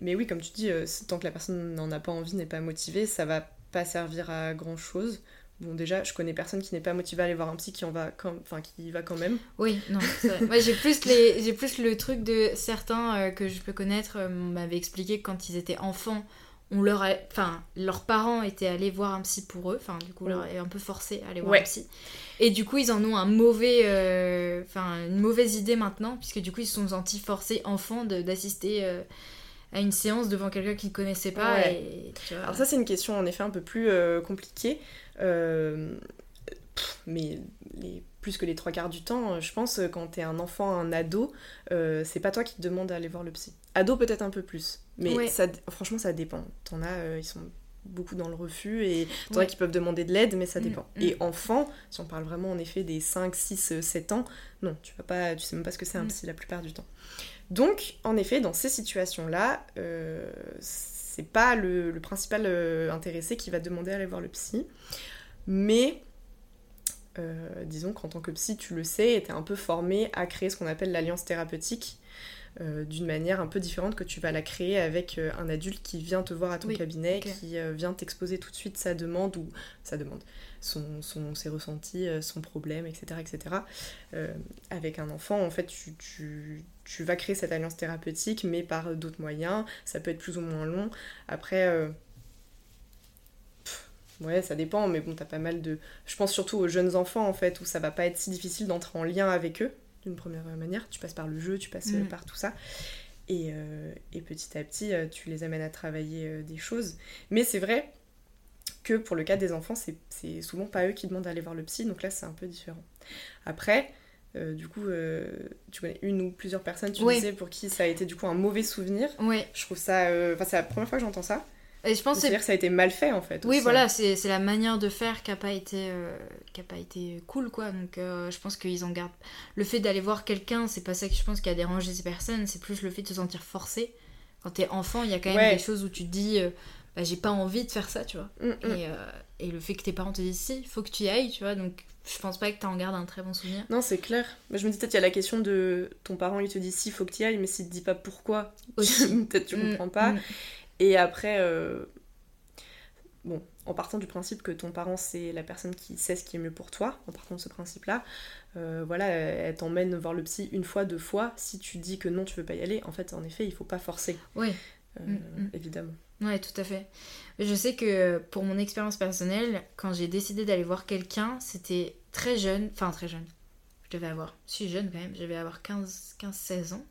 mais oui, comme tu dis, tant que la personne n'en a pas envie, n'est pas motivée, ça va pas servir à grand chose. Bon, déjà, je connais personne qui n'est pas motivé à aller voir un psy qui en va quand, enfin, qui y va quand même. Oui, non. Moi, j'ai plus, les... j'ai plus le truc de certains euh, que je peux connaître euh, m'avaient expliqué que quand ils étaient enfants, on leur a... enfin, leurs parents étaient allés voir un psy pour eux. Enfin, du coup, leur est un peu forcé à aller voir Ouais. un psy. Et du coup, ils en ont un mauvais, euh, enfin, une mauvaise idée maintenant, puisque du coup, ils se sont sentis forcés enfants d'assister euh, à une séance devant quelqu'un qu'ils ne connaissaient pas. Ouais. Et, tu vois. Alors ça, c'est une question en effet un peu plus euh, compliquée. Euh, pff, mais les, plus que les trois quarts du temps, je pense, euh, quand t'es un enfant, un ado, euh, c'est pas toi qui te demande d'aller voir le psy. Ado peut-être un peu plus. Mais Ouais. ça, franchement, ça dépend. T'en as, euh, ils sont beaucoup dans le refus et t'en Ouais. as qui peuvent demander de l'aide, mais ça Mm, dépend. mm. Et enfant, si on parle vraiment en effet des 5, 6, 7 ans, non, tu vas pas, tu sais même pas ce que c'est un Mm. psy la plupart du temps. Donc, en effet, dans ces situations-là, euh, c'est pas le, principal euh, intéressé qui va demander à aller voir le psy, mais euh, disons qu'en tant que psy, tu le sais, et t'es un peu formé à créer ce qu'on appelle l'alliance thérapeutique. Euh, d'une manière un peu différente que tu vas la créer avec euh, un adulte qui vient te voir à ton Oui, cabinet, qui euh, vient t'exposer tout de suite sa demande ou sa demande, son, son- ses ressentis, son problème, etc. etc. Avec un enfant, en fait, tu, tu- tu vas créer cette alliance thérapeutique, mais par d'autres moyens. Ça peut être plus ou moins long. Après, pff, ouais, ça dépend, mais bon, t'as pas mal de. Je pense surtout aux jeunes enfants, en fait, où ça va pas être si difficile d'entrer en lien avec eux, d'une première manière. Tu passes par le jeu, tu passes euh, Mm. par tout ça. Et, euh, et petit à petit, euh, tu les amènes à travailler des choses. Mais c'est vrai que pour le cas des enfants, c'est- souvent pas eux qui demandent d'aller voir le psy, donc là c'est un peu différent. Après, euh, du coup, euh, tu connais une ou plusieurs personnes, tu Ouais. disais, pour qui ça a été du coup un mauvais souvenir. Ouais. Je trouve ça. euh, Enfin, c'est la première fois que j'entends ça. Et je pense que c'est C'est-à-dire que ça a été mal fait en fait. Oui, aussi. voilà, c'est c'est la manière de faire qui a pas été, euh, qui a pas été cool, quoi. Donc, euh, je pense qu'ils en gardent. Le fait d'aller voir quelqu'un, c'est pas ça que je pense qui a dérangé ces personnes, c'est plus le fait de se sentir forcé. Quand t'es enfant, il y a quand même Ouais. des choses où tu te dis, euh, bah, j'ai pas envie de faire ça, tu vois. Mm, mm. Et, et le fait que tes parents te disent, si, faut que tu y ailles, tu vois. Donc, je pense pas que t'en gardes un très bon souvenir. Non, c'est clair. Je me dis peut-être il y a la question de ton parent, il te dit si, faut que tu y ailles, mais s'il te dit pas pourquoi, (laughs) peut-être tu Mm, comprends pas. mm. Et après, euh, bon, en partant du principe que ton parent c'est la personne qui sait ce qui est mieux pour toi, en partant de ce principe-là, euh, voilà, elle t'emmène voir le psy une fois, deux fois. Si tu dis que non, tu veux pas y aller, en fait, en effet, il faut pas forcer, Ouais. euh, Mm, mm. évidemment. Ouais, tout à fait. Je sais que pour mon expérience personnelle, quand j'ai décidé d'aller voir quelqu'un, c'était très jeune, enfin très jeune. Je devais avoir, je suis jeune quand même, je devais avoir 15-16 ans.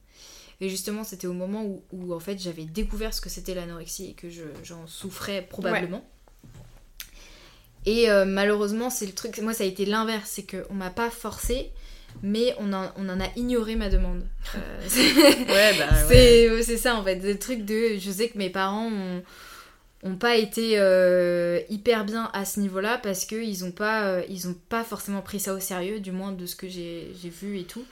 Et justement, c'était au moment où, où, en fait j'avais découvert ce que c'était l'anorexie et que je- j'en souffrais probablement. Et euh, malheureusement, c'est le truc, moi ça a été l'inverse, c'est qu'on m'a pas forcé, mais on en, on en a ignoré ma demande. Euh, c'est- (laughs) Ouais, bah ouais. c'est c'est ça en fait, le truc de. Je sais que mes parents ont, ont pas été euh, hyper bien à ce niveau-là parce qu'ils ont pas euh, ils ont pas forcément pris ça au sérieux, du moins de ce que j'ai vu et tout,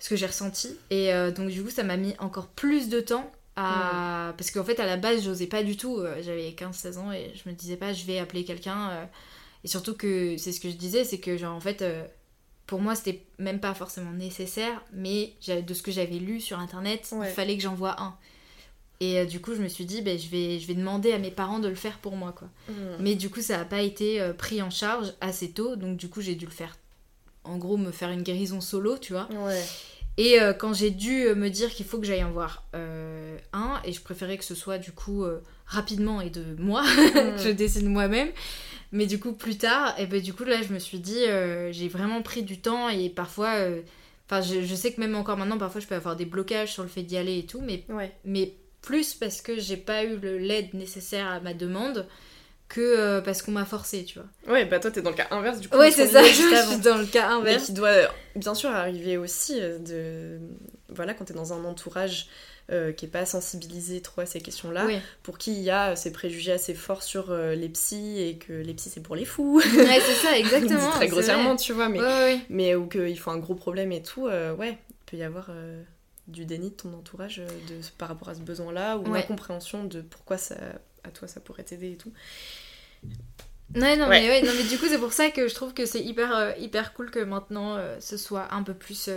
ce que j'ai ressenti. Et euh, donc du coup, ça m'a mis encore plus de temps. À... Parce qu'en fait, à la base, j'osais pas du tout. euh, J'avais 15-16 ans et je me disais pas, je vais appeler quelqu'un. euh, Et surtout que c'est ce que je disais, c'est que genre en fait, pour moi, c'était même pas forcément nécessaire, mais de ce que j'avais lu sur internet, Ouais. il fallait que j'envoie un. Et euh, du coup, je me suis dit, ben, je, vais, je vais demander à mes parents de le faire pour moi, quoi. Mm. Mais du coup, ça n'a pas été euh, pris en charge assez tôt, donc du coup, j'ai dû le faire. En gros, me faire une guérison solo, tu vois. Ouais. Et euh, quand j'ai dû euh, me dire qu'il faut que j'aille en voir euh, un, et je préférais que ce soit du coup rapidement et de moi, que (laughs) je décide moi-même. Mais du coup, plus tard, et ben du coup, là, je me suis dit, euh, j'ai vraiment pris du temps et parfois. euh, Enfin, je, je sais que même encore maintenant, parfois, je peux avoir des blocages sur le fait d'y aller et tout, mais Ouais. mais plus parce que j'ai pas eu l'aide nécessaire à ma demande que parce qu'on m'a forcé, tu vois. Ouais, bah toi t'es dans le cas inverse du coup. Ouais, c'est ça, (laughs) je suis dans le cas inverse. Mais qui doit bien sûr arriver aussi de. Voilà, quand t'es dans un entourage euh, qui est pas sensibilisé trop à ces questions-là, pour qui il y a ces préjugés assez forts sur euh, les psys et que les psys c'est pour les fous. Ouais, c'est ça, (laughs) exactement. très grossièrement, tu vois, mais, mais où qu'il faut un gros problème et tout, euh, ouais, il peut y avoir du déni de ton entourage de, par rapport à ce besoin-là ou une compréhension de pourquoi ça, à toi ça pourrait t'aider et tout. Ouais, non, Mais, ouais, non, mais du coup, c'est pour ça que je trouve que c'est hyper, hyper cool que maintenant ce soit un peu plus,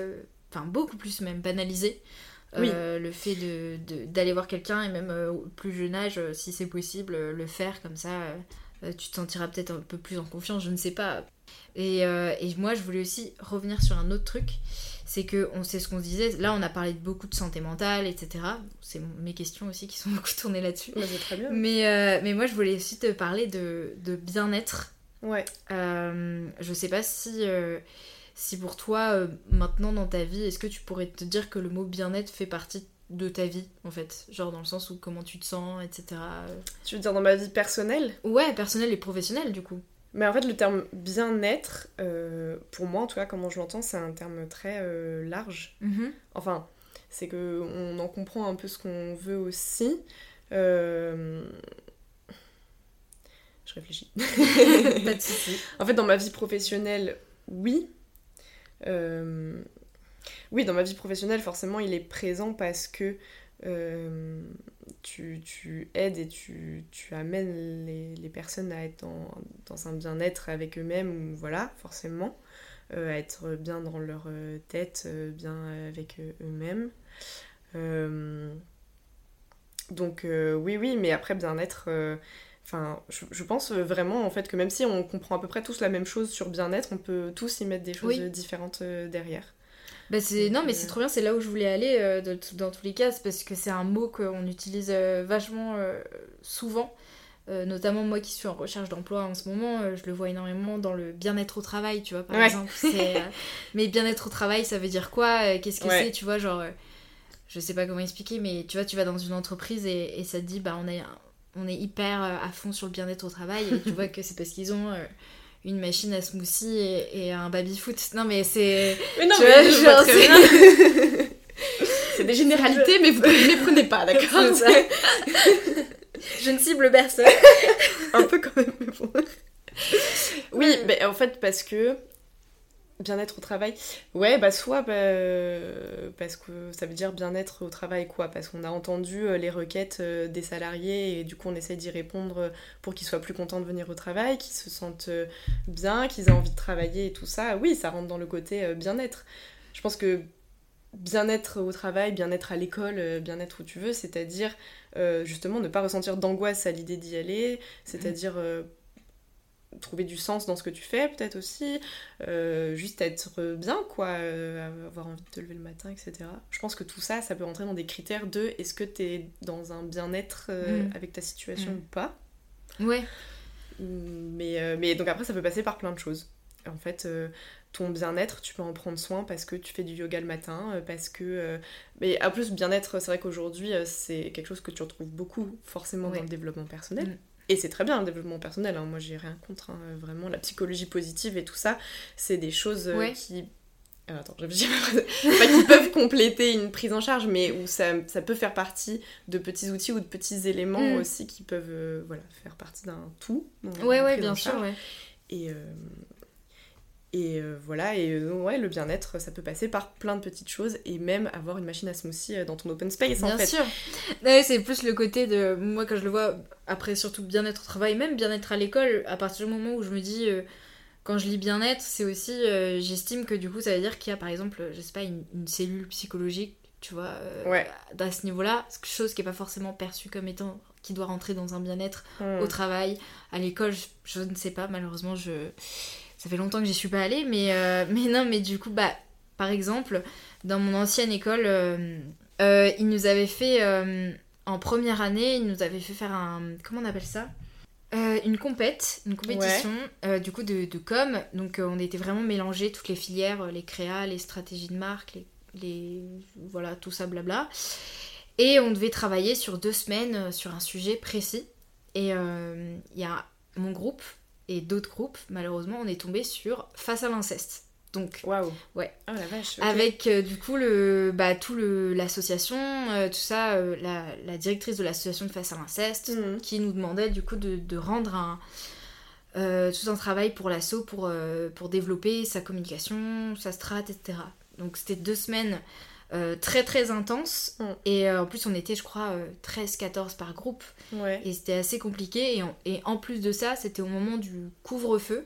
enfin beaucoup plus même banalisé. Euh, le fait d'aller de, voir quelqu'un et même euh, au plus jeune âge, euh, si c'est possible, le faire comme ça, tu te sentiras peut-être un peu plus en confiance, je ne sais pas. Et, et, moi, je voulais aussi revenir sur un autre truc, c'est que on sait ce qu'on se disait. Là, on a parlé de beaucoup de santé mentale, etc. C'est mes questions aussi qui sont (laughs) beaucoup tournées là-dessus. très bien. Mais, mais moi, je voulais aussi te parler de, de bien-être. Ouais. je sais pas si si pour toi, euh, maintenant dans ta vie, est-ce que tu pourrais te dire que le mot bien-être fait partie de ta vie, en fait? Genre dans le sens où comment tu te sens, etc. Tu veux dire dans ma vie personnelle? Ouais, personnelle et professionnelle, du coup. Mais en fait, le terme bien-être, euh, pour moi, en tout cas, comment je l'entends, c'est un terme très euh, large. Mm-hmm. Enfin, c'est que on en comprend un peu ce qu'on veut aussi. Je réfléchis. (laughs) Pas de soucis. En fait, dans ma vie professionnelle, oui, euh, oui, dans ma vie professionnelle, forcément, il est présent parce que euh, tu, tu, aides et tu, tu amènes les, les, personnes à être dans, dans un bien-être avec eux-mêmes, ou voilà, forcément, euh, à être bien dans leur tête, bien avec eux-mêmes. donc oui, oui, mais après bien-être Enfin, je, pense vraiment en fait que même si on comprend à peu près tous la même chose sur bien-être, on peut tous y mettre des choses différentes euh, derrière. Bah c'est non mais c'est euh, trop bien, c'est là où je voulais aller euh, dans tous les cas, parce que c'est un mot qu'on utilise vachement souvent. notamment moi qui suis en recherche d'emploi en ce moment, je le vois énormément dans le bien-être au travail, tu vois, par exemple. (laughs) mais bien-être au travail, ça veut dire quoi Qu'est-ce que c'est Tu vois, genre, je sais pas comment expliquer, mais tu vois, tu vas dans une entreprise et, et ça te dit, bah, on a on est hyper euh, à fond sur le bien-être au travail et tu vois que c'est parce qu'ils ont euh, une machine à smoothie et, un baby-foot. Non mais c'est... Mais non, mais c'est des généralités, mais vous ne les prenez pas, (laughs) d'accord Je ne cible personne. un peu quand même, mais bon. Oui, mais en fait, parce que Bien-être au travail Ouais, bah soit bah, parce que ça veut dire bien-être au travail, quoi. Parce qu'on a entendu euh, les requêtes euh, des salariés et du coup on essaie d'y répondre pour qu'ils soient plus contents de venir au travail, qu'ils se sentent euh, bien, qu'ils aient envie de travailler et tout ça. Oui, ça rentre dans le côté bien-être. Je pense que bien-être au travail, bien-être à l'école, bien-être où tu veux, c'est-à-dire justement ne pas ressentir d'angoisse à l'idée d'y aller, c'est-à-dire trouver du sens dans ce que tu fais peut-être aussi, euh, juste être bien quoi, euh, avoir envie de te lever le matin, etc. Je pense que tout ça, ça peut rentrer dans des critères de est-ce que tu es dans un bien-être euh, mm. avec ta situation mm. ou pas. Ouais. Mais, mais donc après, ça peut passer par plein de choses. En fait, ton bien-être, tu peux en prendre soin parce que tu fais du yoga le matin, parce que... mais en plus, bien-être, c'est vrai qu'aujourd'hui, c'est quelque chose que tu retrouves beaucoup forcément dans le développement personnel. Mm. Et c'est très bien le développement personnel, hein. moi j'ai rien contre, hein. vraiment la psychologie positive et tout ça, c'est des choses euh, qui... Euh, attends, (laughs) pas, qui peuvent compléter une prise en charge, mais où ça, ça, peut faire partie de petits outils ou de petits éléments mm. aussi qui peuvent euh, voilà, faire partie d'un tout. Ouais, ouais, bien sûr, ouais. Et, et euh, voilà, et euh, ouais, le bien-être, ça peut passer par plein de petites choses et même avoir une machine à smoothie euh, dans ton open space bien en fait. sûr. c'est plus le côté de moi quand je le vois après surtout bien-être au travail, même bien-être à l'école, à partir du moment où je me dis quand je lis bien-être, c'est aussi j'estime que du coup ça veut dire qu'il y a par exemple, je sais pas une, cellule psychologique, tu vois, ouais. à ce niveau-là, chose qui est pas forcément perçue comme étant qui doit rentrer dans un bien-être hmm. au travail, à l'école, je ne sais pas malheureusement je ça fait longtemps que j'y suis pas allée, mais, euh, (laughs) mais non, mais du coup, bah, par exemple, dans mon ancienne école, euh, euh, ils nous avaient fait, en première année, ils nous avaient fait faire un, comment on appelle ça? Une compète, une compétition du coup de, de com. Donc on était vraiment mélangés, toutes les filières, les créas, les stratégies de marque, les, les, voilà, tout ça blabla. Et on devait travailler sur deux semaines sur un sujet précis. Et il y a mon groupe et d'autres groupes, malheureusement, on est tombé sur Face à l'inceste. Donc, Waouh. Ouais. Oh la vache. avec euh, du coup le, bah, tout le, l'association, euh, tout ça, euh, la, la directrice de l'association de Face à l'inceste, Mhm. qui nous demandait du coup de, de rendre un, tout un travail pour l'asso pour, pour développer sa communication, sa strat, etc. Donc c'était deux semaines euh, très très intenses. Mm. Et euh, en plus on était je crois euh, 13-14 par groupe. Ouais. Et c'était assez compliqué. Et en, et en plus de ça, c'était au moment du couvre-feu.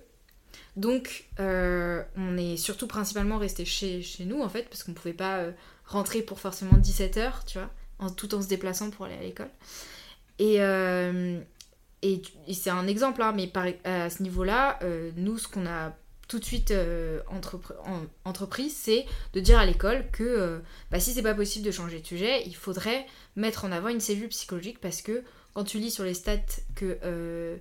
Donc, euh, on est surtout principalement resté chez, chez nous, en fait, parce qu'on pouvait pas rentrer pour forcément 17h, tu vois, en, tout en se déplaçant pour aller à l'école. Et, et, c'est un exemple, hein, mais par- à ce niveau-là, nous, ce qu'on a tout de suite euh, entrepre- en- entrepris, c'est de dire à l'école que euh, bah, si c'est pas possible de changer de sujet, il faudrait mettre en avant une cellule psychologique parce que quand tu lis sur les stats que euh,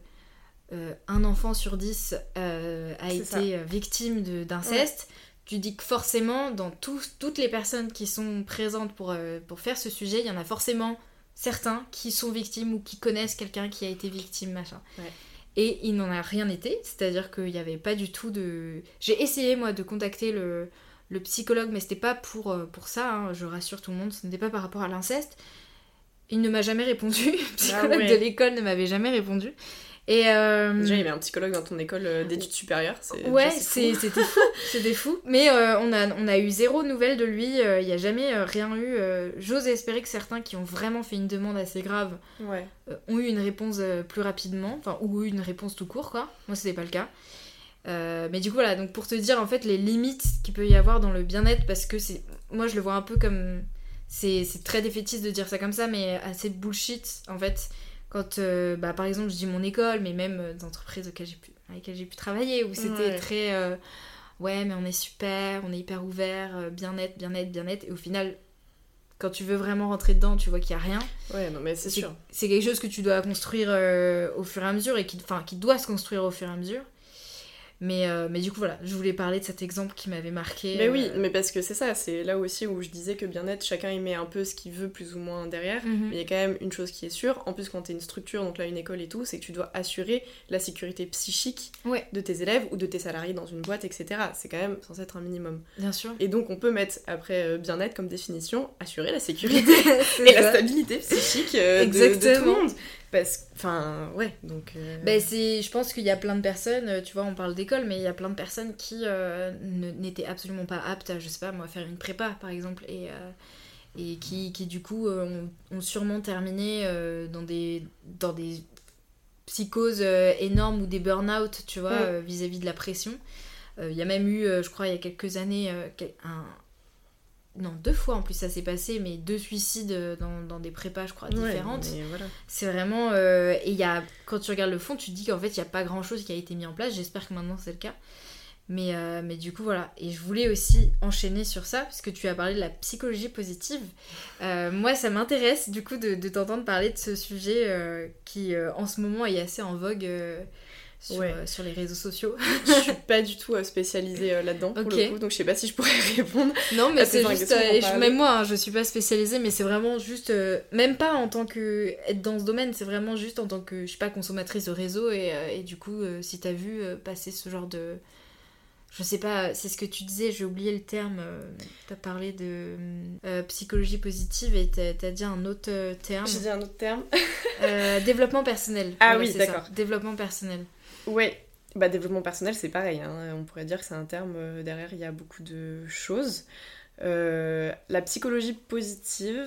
euh, un enfant sur dix euh, a été ça. victime d'inceste, tu dis que forcément, dans toutes les personnes qui sont présentes pour, pour faire ce sujet, il y en a forcément certains qui sont victimes ou qui connaissent quelqu'un qui a été victime, machin. Ouais. Et il n'en a rien été, c'est-à-dire qu'il n'y avait pas du tout de... J'ai essayé, moi, de contacter le, le psychologue, mais c'était pas pour, euh, pour ça, hein, je rassure tout le monde, ce n'était pas par rapport à l'inceste. Il ne m'a jamais répondu, (laughs) le psychologue ouais. de l'école ne m'avait jamais répondu. Et euh, Déjà, il y avait un psychologue dans ton école euh, d'études supérieures. c'est- Ouais, c'était fou, (laughs) c'était fou. Mais euh, on, a, on a eu zéro nouvelle de lui, euh, il n'y a jamais rien eu. J'ose espérer que certains qui ont vraiment fait une demande assez grave Ouais. ont eu une réponse plus rapidement, enfin, ou une réponse tout court, quoi. Moi, c'était pas le cas. Euh, mais du coup, voilà, donc pour te dire en fait les limites qu'il peut y avoir dans le bien-être, parce que c'est. Moi, je le vois un peu comme. C'est c'est très défaitiste de dire ça comme ça, mais assez bullshit en fait. Quand, euh, bah, par exemple, je dis mon école, mais même euh, des entreprises auxquelles j'ai pu, avec lesquelles j'ai pu travailler, où c'était Ouais. très. euh, ouais, mais on est super, on est hyper ouvert, euh, bien-être, bien-être, bien-être. Et au final, quand tu veux vraiment rentrer dedans, tu vois qu'il n'y a rien Ouais, non, mais c'est sûr. c'est quelque chose que tu dois construire au fur et à mesure et qui, enfin, qui doit se construire au fur et à mesure. Mais, euh, mais du coup, voilà, je voulais parler de cet exemple qui m'avait marqué. Mais euh, oui, mais parce que c'est ça, c'est là aussi où je disais que bien-être, chacun y met un peu ce qu'il veut plus ou moins derrière. mhm. Mais il y a quand même une chose qui est sûre, en plus quand t'es une structure, donc là une école et tout, c'est que tu dois assurer la sécurité psychique Ouais. de tes élèves ou de tes salariés dans une boîte, etc. C'est quand même censé être un minimum. Bien sûr. Et donc on peut mettre après euh, bien-être comme définition, assurer la (laughs) sécurité et la stabilité psychique euh, de- de, tout le monde. Parce enfin, ouais, donc... euh, Ben, c'est, je pense qu'il y a plein de personnes, euh, tu vois, on parle d'école, mais il y a plein de personnes qui euh, n'étaient absolument pas aptes à, je sais pas, moi, faire une prépa, par exemple, et, euh, et qui, qui, du coup, ont, ont sûrement terminé dans, des, dans des psychoses énormes ou des burn-out, tu vois, Mm. euh, vis-à-vis de la pression. Il y a même eu, je crois, il y a quelques années, un... Non, deux fois en plus ça s'est passé, mais deux suicides euh, dans, dans des prépas, je crois, différentes. voilà. C'est vraiment. euh, et il y a, quand tu regardes le fond, tu te dis qu'en fait, il n'y a pas grand chose qui a été mis en place. J'espère que maintenant c'est le cas. Mais, euh, mais du coup, voilà. Et je voulais aussi enchaîner sur ça, parce que tu as parlé de la psychologie positive. Euh, moi, ça m'intéresse, du coup, de, de t'entendre parler de ce sujet qui, en ce moment, est assez en vogue sur, Ouais. euh, sur les réseaux sociaux. (laughs) je suis pas du tout euh, spécialisée euh, là-dedans pour Ok. le coup, donc je sais pas si je pourrais (laughs) répondre. Non, mais c'est juste. euh, je- même moi, hein, je suis pas spécialisée, mais c'est vraiment juste. même pas en tant que. être dans ce domaine, c'est vraiment juste en tant que, je sais pas, consommatrice de réseau. Et, et du coup, si t'as vu passer ce genre de. Je sais pas, c'est ce que tu disais, j'ai oublié le terme. euh, t'as parlé de euh, psychologie positive et t'as t'as dit un autre euh, terme. J'ai dit un autre terme. Euh, (laughs) développement personnel. Ah Voilà, oui, d'accord. Développement personnel. Ouais, bah développement personnel c'est pareil, hein. on pourrait dire que c'est un terme, euh, derrière il y a beaucoup de choses. Euh, la psychologie positive,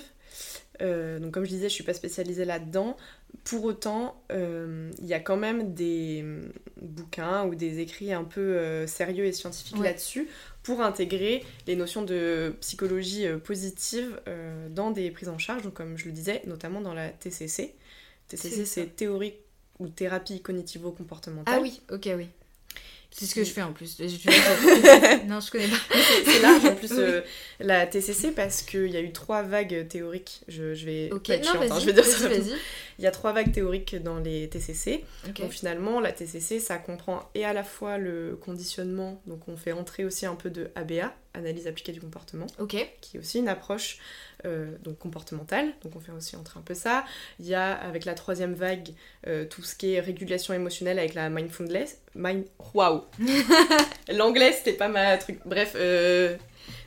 euh, donc comme je disais je suis pas spécialisée là-dedans, pour autant euh, il y a quand même des hum, bouquins ou des écrits un peu euh, sérieux et scientifiques Ouais. là-dessus pour intégrer les notions de psychologie euh, positive dans des prises en charge, donc comme je le disais, notamment dans la TCC. TCC c'est théorie ou thérapie cognitivo-comportementale. Ah oui, ok, oui. C'est ce que je fais en plus. Je- je- (laughs) non, je connais pas. (laughs) C'est large en plus Oui. euh, la TCC parce qu'il y a eu trois vagues théoriques. Je, je vais Ok, non, chiante, hein, vas-y, je vais dire ça. Il y a trois vagues théoriques dans les TCC. Donc finalement, la TCC, ça comprend et à la fois le conditionnement, donc on fait entrer aussi un peu de ABA, analyse appliquée du comportement, Ok. qui est aussi une approche euh, donc comportementale, donc on fait aussi entrer un peu ça. Il y a avec la troisième vague euh, tout ce qui est régulation émotionnelle avec la mindfulness. Mind... Waouh (laughs) L'anglais, c'était pas ma truc. Bref, euh,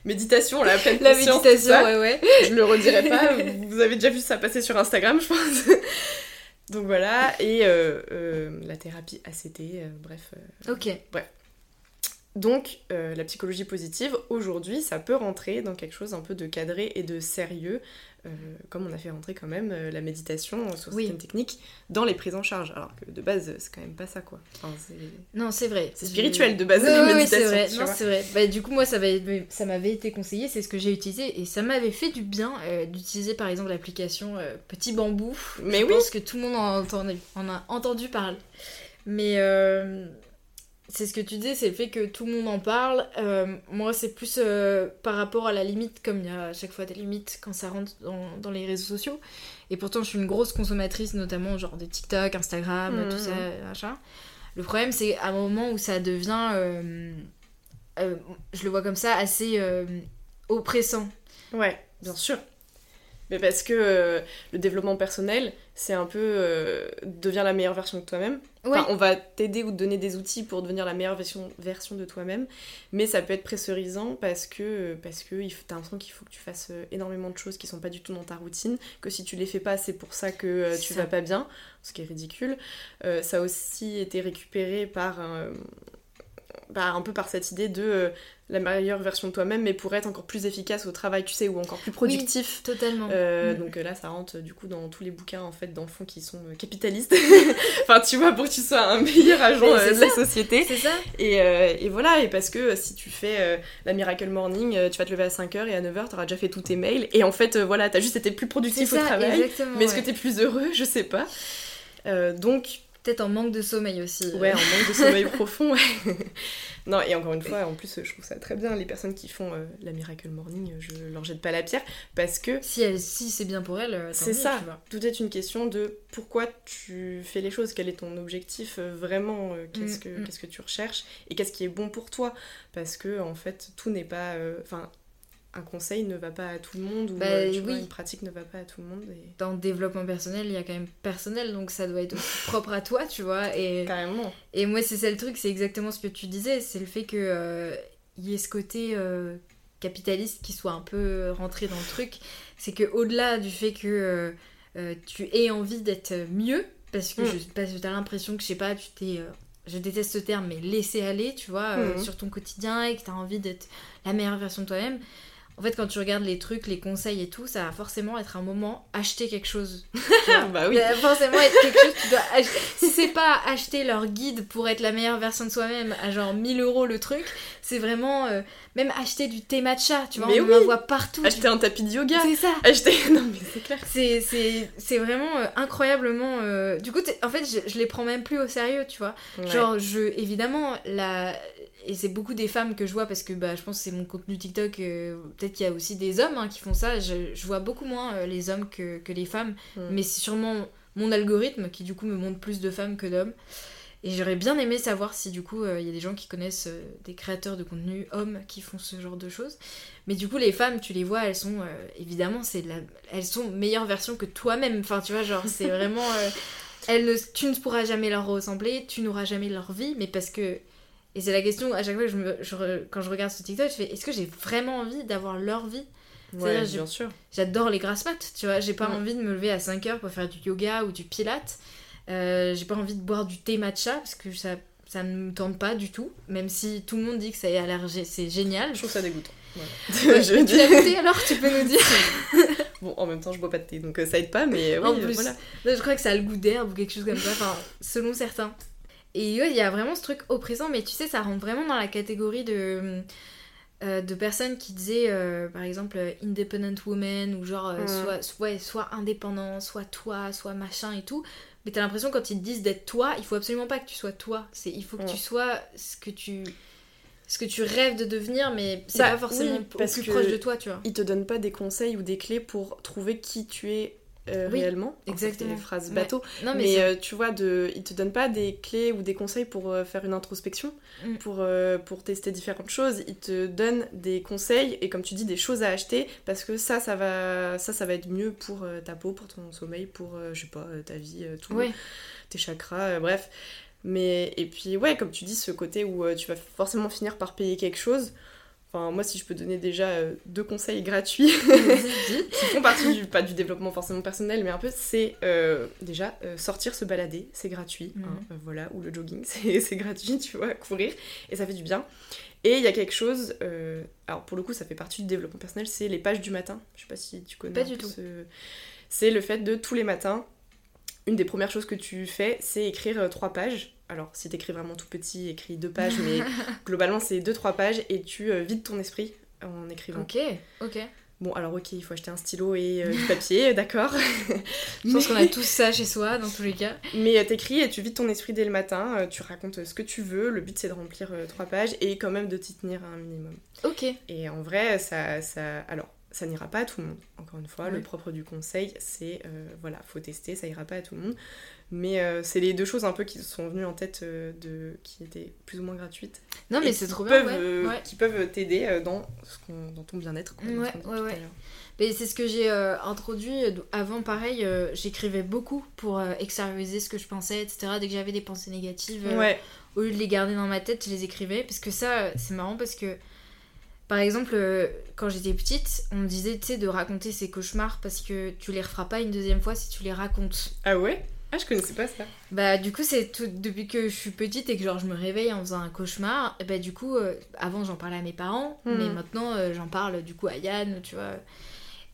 méditation, la pleine La conscience, tout méditation, ça. ouais, ouais. Je le redirai pas, vous avez déjà vu ça passer sur Instagram, je pense. Donc voilà, et euh, euh, la thérapie ACT, euh, bref. Ok. Donc euh, la psychologie positive, aujourd'hui, ça peut rentrer dans quelque chose un peu de cadré et de sérieux, euh, comme on a fait rentrer quand même euh, la méditation sur Oui. certaines techniques dans les prises en charge. Alors que de base, c'est quand même pas ça, quoi. Enfin. Non, c'est vrai. C'est spirituel de base, Oui, oui, c'est vrai. Non, c'est vrai. Bah, du coup, moi, ça m'avait ça été conseillé, c'est ce que j'ai utilisé, et ça m'avait fait du bien euh, d'utiliser par exemple l'application Petit Bambou. Mais Je oui, pense que tout le monde en a entendu, en a entendu parler. Mais c'est ce que tu dis, c'est le fait que tout le monde en parle. Euh, moi, c'est plus euh, par rapport à la limite, comme il y a à chaque fois des limites quand ça rentre dans, dans les réseaux sociaux. Et pourtant, je suis une grosse consommatrice, notamment genre de TikTok, Instagram, Mhm. tout ça, machin. Le problème, c'est à un moment où ça devient, euh, je le vois comme ça, assez oppressant. ouais, bien sûr. Mais parce que euh, le développement personnel, c'est un peu euh, deviens la meilleure version de toi-même. Ouais. Enfin, on va t'aider ou te donner des outils pour devenir la meilleure version, version de toi-même, mais ça peut être pressurisant parce que, parce que t'as l'impression qu'il faut que tu fasses euh, énormément de choses qui sont pas du tout dans ta routine, que si tu les fais pas, c'est pour ça que euh, tu Ça. vas pas bien, ce qui est ridicule. Euh, ça a aussi été récupéré par, un- par un peu par cette idée de euh, la meilleure version de toi-même, mais pour être encore plus efficace au travail, tu sais, ou encore plus productif. Totalement. Euh, Mm. Donc euh, là, ça rentre du coup dans tous les bouquins en fait, dans le fond, qui sont euh, capitalistes. (laughs) enfin, tu vois, pour que tu sois un meilleur agent de la société. C'est ça Et, et voilà, et parce que si tu fais la Miracle Morning, tu vas te lever à 5h et à 9h, t'auras déjà fait tous tes mails. Et en fait, voilà, t'as juste été plus productif au travail. exactement. Mais est-ce que ouais. t'es plus heureux? Je sais pas. Donc, Peut-être en manque de sommeil aussi. ouais, en manque de sommeil (laughs) profond, ouais. (laughs) non, et encore une fois, en plus, je trouve ça très bien. Les personnes qui font euh, la Miracle Morning, euh, je leur jette pas la pierre parce que Si, elle, si c'est bien pour elle, euh, C'est ça. tu vois. Tout est une question de pourquoi tu fais les choses, quel est ton objectif euh, vraiment, euh, qu'est-ce Mm, que mm. qu'est-ce que tu recherches et qu'est-ce qui est bon pour toi. Parce que en fait, tout n'est pas, euh, enfin, un conseil ne va pas à tout le monde ou Bah, euh, tu vois, une pratique ne va pas à tout le monde. Et... Dans le développement personnel, il y a quand même personnel, donc ça doit être aussi (laughs) propre à toi, tu vois. Et, Carrément. et moi, c'est ça le truc, c'est exactement ce que tu disais, c'est le fait que euh, y ait ce côté euh, capitaliste qui soit un peu rentré dans le truc. C'est que au-delà du fait que euh, tu aies envie d'être mieux, parce que Mm. je parce que t'as l'impression que, je sais pas, tu t'es... je déteste ce terme, mais laisser aller, tu vois, euh, Mhm. sur ton quotidien et que t'as envie d'être la meilleure version de toi-même. En fait, quand tu regardes les trucs, les conseils et tout, ça va forcément être un moment acheter quelque chose. (laughs) bah oui. Ça va forcément être quelque chose que tu dois acheter. Si c'est pas acheter leur guide pour être la meilleure version de soi-même à genre 1000 euros le truc, c'est vraiment euh, même acheter du thé matcha, tu vois, Mais on oui. en voit partout. Acheter un tapis de yoga. C'est ça. Acheter. (laughs) Non mais c'est clair. C'est, vraiment euh, incroyablement. euh, Du coup, en fait, je, je les prends même plus au sérieux, tu vois. Ouais. Genre, je, évidemment, la... et c'est beaucoup des femmes que je vois parce que bah, je pense que c'est mon contenu TikTok. euh, Peut-être qu'il y a aussi des hommes hein, qui font ça. Je, je vois beaucoup moins euh, les hommes que, que les femmes. Mm. Mais c'est sûrement mon algorithme qui, du coup, me montre plus de femmes que d'hommes. Et j'aurais bien aimé savoir si, du coup, euh, il y a des gens qui connaissent des créateurs de contenu hommes qui font ce genre de choses. Mais du coup, les femmes, tu les vois, elles sont évidemment, c'est la... elles sont meilleure version que toi-même. Enfin, tu vois, genre, c'est vraiment. elles ne... Tu ne pourras jamais leur ressembler, tu n'auras jamais leur vie, mais parce que. Et c'est la question, à chaque fois que je me... je re- quand je regarde ce TikTok, je fais est-ce que j'ai vraiment envie d'avoir leur vie? Ouais, bien sûr. J'adore les grasses maths, tu vois, j'ai pas Ouais. envie de me lever à 5 heures pour faire du yoga ou du pilate. Euh, j'ai pas envie de boire du thé matcha parce que ça, ça ne me tente pas du tout, même si tout le monde dit que ça a l'air c'est génial. Je trouve ça dégoûtant. Voilà. Ouais, (laughs) Je tu l'as goûté alors Tu peux nous dire? (laughs) Bon, en même temps, je bois pas de thé, donc euh, ça aide pas, mais En oui, euh, plus. voilà. Non, Je crois que ça a le goût d'herbe ou quelque chose comme ça, enfin, selon certains. Et ouais, il y a vraiment ce truc oppressant, mais tu sais, ça rentre vraiment dans la catégorie de, euh, de personnes qui disaient, euh, par exemple, euh, independent woman, ou genre, euh, Mm. soit, soit, indépendant, soit toi, soit machin et tout. Mais t'as l'impression quand ils te disent d'être toi, il faut absolument pas que tu sois toi. C'est, il faut que Mm. tu sois ce que tu, ce que tu rêves de devenir, mais c'est Bah, pas forcément oui, au parce plus que- proche de toi, tu vois. Ils te donnent pas des conseils ou des clés pour trouver qui tu es euh, Oui, réellement. exactement. Des phrases bateau. Non, mais, euh, tu vois, de, ils te donnent pas des clés ou des conseils pour euh, faire une introspection, Mm. pour, pour tester différentes choses. Ils te donnent des conseils et, comme tu dis, des choses à acheter parce que ça, ça va, ça, ça va être mieux pour ta peau, pour ton sommeil, pour, je sais pas, ta vie, tout, tes chakras, bref. Mais, et puis, ouais, comme tu dis, ce côté où tu vas forcément finir par payer quelque chose. Enfin, moi, si je peux donner déjà euh, deux conseils gratuits (laughs) qui font partie du, pas du développement forcément personnel, mais un peu, c'est euh, déjà euh, sortir, se balader, c'est gratuit, Mhm. hein, euh, voilà, ou le jogging, (laughs) c'est gratuit, tu vois, courir, et ça fait du bien. Et il y a quelque chose, alors pour le coup, ça fait partie du développement personnel, c'est les pages du matin. Je sais pas si tu connais. Pas du ce- C'est le fait de tous les matins, une des premières choses que tu fais, c'est écrire trois pages. Alors, si t'écris vraiment tout petit, écris deux pages, mais (laughs) globalement, c'est deux, trois pages, et tu euh, vides ton esprit en écrivant. Ok, ok. Bon, alors ok, il faut acheter un stylo et euh, du papier, (laughs) d'accord. Je pense qu'on a tous ça chez soi, dans tous les cas. Mais euh, t'écris et tu vides ton esprit dès le matin, tu racontes ce que tu veux, le but c'est de remplir trois pages et quand même de t'y tenir un minimum. Ok. Et en vrai, ça, ça... Alors, ça n'ira pas à tout le monde. Encore une fois, le propre du conseil, c'est, euh, voilà, faut tester, ça ira pas à tout le monde. Mais euh, c'est les deux choses un peu qui sont venues en tête euh, de... qui étaient plus ou moins gratuites. Non, mais c'est trop bien, ouais. euh, ouais. Qui peuvent t'aider dans, ce qu'on- dans ton bien-être. Ouais, ouais, ouais. Mais c'est ce que j'ai introduit. Avant, pareil, j'écrivais beaucoup pour extérioriser ce que je pensais, etc. Dès que j'avais des pensées négatives, au lieu de les garder dans ma tête, je les écrivais. Parce que ça, c'est marrant parce que, par exemple, euh, quand j'étais petite, on me disait, tu sais, de raconter ses cauchemars parce que tu les referas pas une deuxième fois si tu les racontes. Ah ouais? Ah, je connaissais pas ça. Bah du coup c'est tout depuis que je suis petite et que genre je me réveille en faisant un cauchemar, et bah du coup euh, avant j'en parlais à mes parents, Mhm. mais maintenant euh, j'en parle du coup à Yann, tu vois.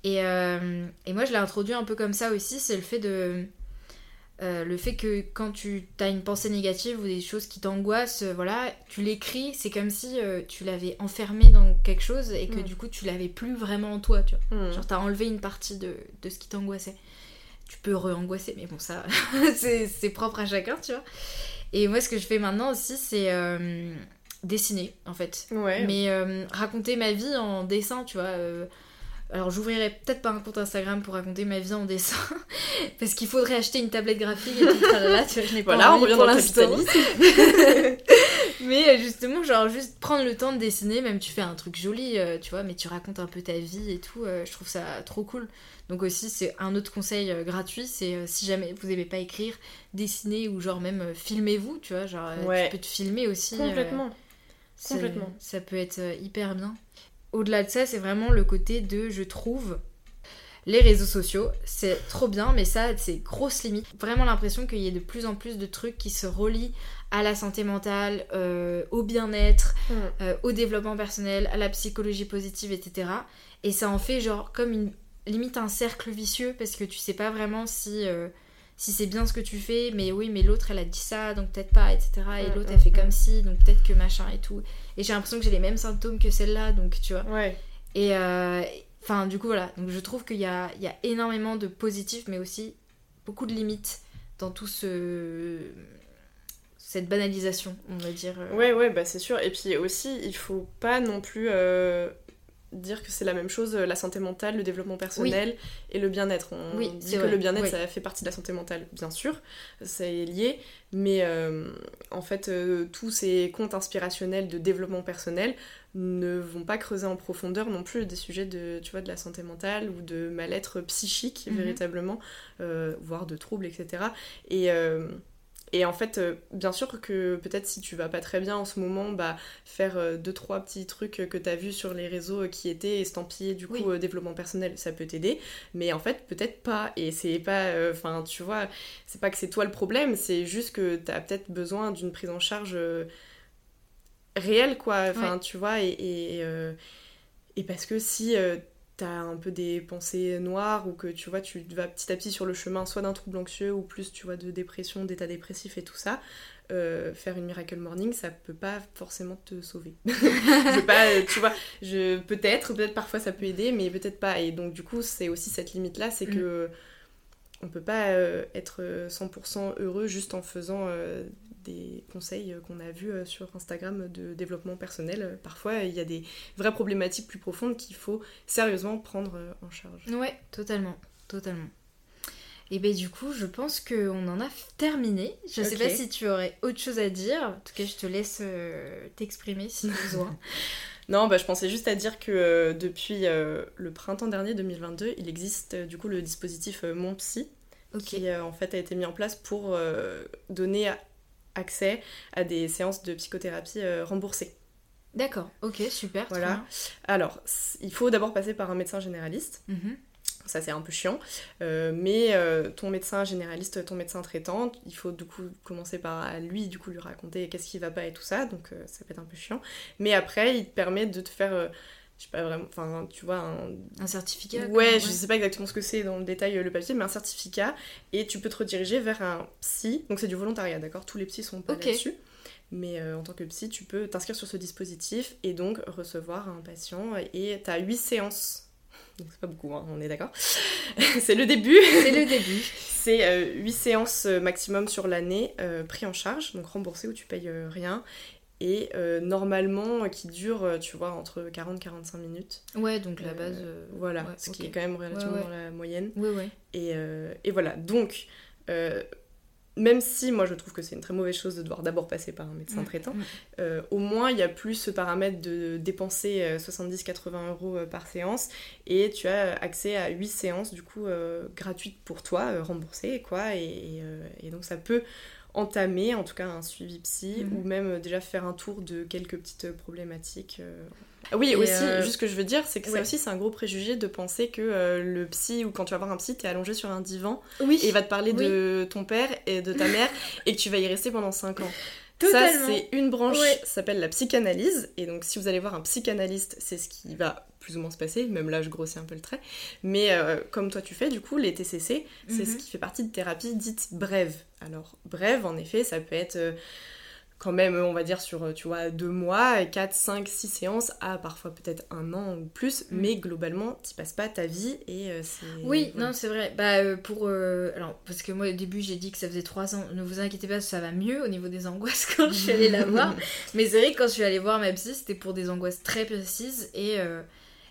Et, euh, et moi je l'ai introduit un peu comme ça aussi, c'est le fait de euh, le fait que quand tu as une pensée négative ou des choses qui t'angoissent, euh, voilà, tu l'écris, c'est comme si euh, tu l'avais enfermé dans quelque chose et que Mhm. du coup tu l'avais plus vraiment en toi, tu vois. Hmm. Genre, t'as enlevé une partie de, de ce qui t'angoissait. Tu peux re-angoisser, mais bon, ça, (laughs) c'est propre à chacun, tu vois. Et moi, ce que je fais maintenant aussi, c'est dessiner, en fait. Ouais. Mais raconter ma vie en dessin, tu vois. Alors, j'ouvrirai peut-être pas un compte Instagram pour raconter ma vie en dessin, (laughs) parce qu'il faudrait acheter une tablette graphique et tout là, tu vois, je n'ai pas Voilà, on revient pour dans l'instant. (laughs) Mais euh, justement, genre juste prendre le temps de dessiner, même tu fais un truc joli, euh, tu vois, mais tu racontes un peu ta vie et tout, euh, je trouve ça trop cool. Donc aussi, c'est un autre conseil gratuit, c'est si jamais vous n'aimez pas écrire, dessiner ou genre même filmez-vous, tu vois, genre Ouais. tu peux te filmer aussi. Complètement. complètement. Ça peut être hyper bien. Au-delà de ça, c'est vraiment le côté de, je trouve, les réseaux sociaux, c'est trop bien, mais ça, c'est grosse limite. Vraiment l'impression qu'il y ait de plus en plus de trucs qui se relient à la santé mentale, euh, au bien-être, Mm. euh, au développement personnel, à la psychologie positive, etc. Et ça en fait genre comme une limite un cercle vicieux parce que tu sais pas vraiment si euh, si c'est bien ce que tu fais, mais oui, mais l'autre elle a dit ça, donc peut-être pas, etc. Et l'autre elle fait mm. comme si, donc peut-être que machin et tout. Et j'ai l'impression que j'ai les mêmes symptômes que celle-là, donc tu vois. Ouais. Et euh, enfin, du coup, voilà. Donc je trouve qu'il y a, il y a énormément de positifs, mais aussi beaucoup de limites dans tout ce cette banalisation, on va dire. euh. Ouais, ouais, bah c'est sûr. Et puis aussi, il faut pas non plus euh, dire que c'est la même chose, euh, la santé mentale, le développement personnel et le bien-être. On Oui, dit que vrai, le bien-être, oui. ça fait partie de la santé mentale, bien sûr, c'est lié, mais euh, en fait, euh, tous ces comptes inspirationnels de développement personnel ne vont pas creuser en profondeur non plus des sujets de, tu vois, de la santé mentale ou de mal-être psychique, Mhm. véritablement, euh, voire de troubles, etc. Et... et en fait, euh, bien sûr que peut-être si tu vas pas très bien en ce moment, bah faire euh, deux trois petits trucs que tu as vus sur les réseaux euh, qui étaient estampillés du coup Oui. euh, développement personnel, ça peut t'aider, mais en fait peut-être pas. Et c'est pas enfin tu vois, c'est pas que c'est toi le problème, c'est juste que tu as peut-être besoin d'une prise en charge réelle quoi, enfin tu vois et et, et parce que si t'as un peu des pensées noires ou que tu vois tu vas petit à petit sur le chemin soit d'un trouble anxieux ou plus tu vois de dépression, d'état dépressif et tout ça, euh, faire une miracle morning ça peut pas forcément te sauver. (laughs) je pas, euh, tu vois, je peut-être, peut-être parfois ça peut aider, mais peut-être pas. Et donc du coup c'est aussi cette limite là, c'est Mm. que on peut pas euh, être euh, 100% heureux juste en faisant euh, des conseils euh, qu'on a vus euh, sur Instagram de développement personnel. Euh, Parfois, il y a des vraies problématiques plus profondes qu'il faut sérieusement prendre en charge. Ouais, totalement, totalement. Et ben du coup, je pense qu'on en a terminé. Je sais Ok. pas si tu aurais autre chose à dire. En tout cas, je te laisse euh, t'exprimer si (laughs) besoin. Non, bah, je pensais juste à dire que euh, depuis euh, le printemps dernier 2022, il existe du coup le dispositif Mon Psy, qui en fait a été mis en place pour donner accès à des séances de psychothérapie euh, remboursées. D'accord. Ok, super. Voilà. Alors, il faut d'abord passer par un médecin généraliste. Mhm. Ça, c'est un peu chiant. Euh, mais euh, ton médecin généraliste, ton médecin traitant, il faut du coup commencer par à lui, du coup, lui raconter qu'est-ce qui va pas et tout ça. Donc, euh, ça peut être un peu chiant. Mais après, il te permet de te faire. Je sais pas vraiment. Enfin, tu vois, un. Un certificat. quoi, Ouais, je sais pas exactement ce que c'est dans le détail euh, le papier, mais un certificat. Et tu peux te rediriger vers un psy. Donc, c'est du volontariat, d'accord? Tous les psys sont pas là-dessus. Mais euh, en tant que psy, tu peux t'inscrire sur ce dispositif et donc recevoir un patient. Et t'as 8 séances. Donc c'est pas beaucoup, hein, on est d'accord? (laughs) c'est le début. C'est le début. (laughs) C'est euh, 8 séances euh, maximum sur l'année euh, pris en charge, donc remboursé où tu payes rien. Et euh, normalement, euh, qui dure, euh, tu vois, entre 40 45 minutes. Ouais, donc la base. euh, Voilà, ouais, ce qui est quand même relativement Ouais, ouais. dans la moyenne. Et, euh, et voilà, donc, même si moi je trouve que c'est une très mauvaise chose de devoir d'abord passer par un médecin Mm, traitant, mm. au moins il y a plus ce paramètre de dépenser euh, 70-80 euros par séance et tu as accès à 8 séances du coup gratuites pour toi, remboursées quoi, et, et, et donc ça peut entamer en tout cas un suivi psy Mhm. ou même euh, déjà faire un tour de quelques petites problématiques. euh. Oui, Et, aussi, euh, juste ce que je veux dire, c'est que ouais. ça aussi c'est un gros préjugé de penser que euh, le psy ou quand tu vas voir un psy, t'es allongé sur un divan Oui. et il va te parler Oui. de ton père et de ta mère et que tu vas y rester pendant 5 ans. Totalement. Ça, c'est une branche, Ouais. s'appelle la psychanalyse. Et donc, si vous allez voir un psychanalyste, c'est ce qui va plus ou moins se passer. Même là, je grossis un peu le trait. Mais euh, comme toi, tu fais, du coup, les TCC, c'est ce Mhm. qui fait partie de thérapie dite brève. Alors, brève, en effet, ça peut être euh, quand même, on va dire, sur, tu vois, deux mois, 4, 5, 6 séances, à parfois peut-être un an ou plus. Mhm. Mais globalement, tu passes pas ta vie et euh, c'est... Oui, voilà. non, c'est vrai. Bah, euh, pour. euh, alors, parce que moi, au début, j'ai dit que ça faisait 3 ans. Ne vous inquiétez pas, ça va mieux au niveau des angoisses (laughs) quand je suis allée la (laughs) voir. Mais c'est vrai que quand je suis allée voir ma psy, c'était pour des angoisses très précises et,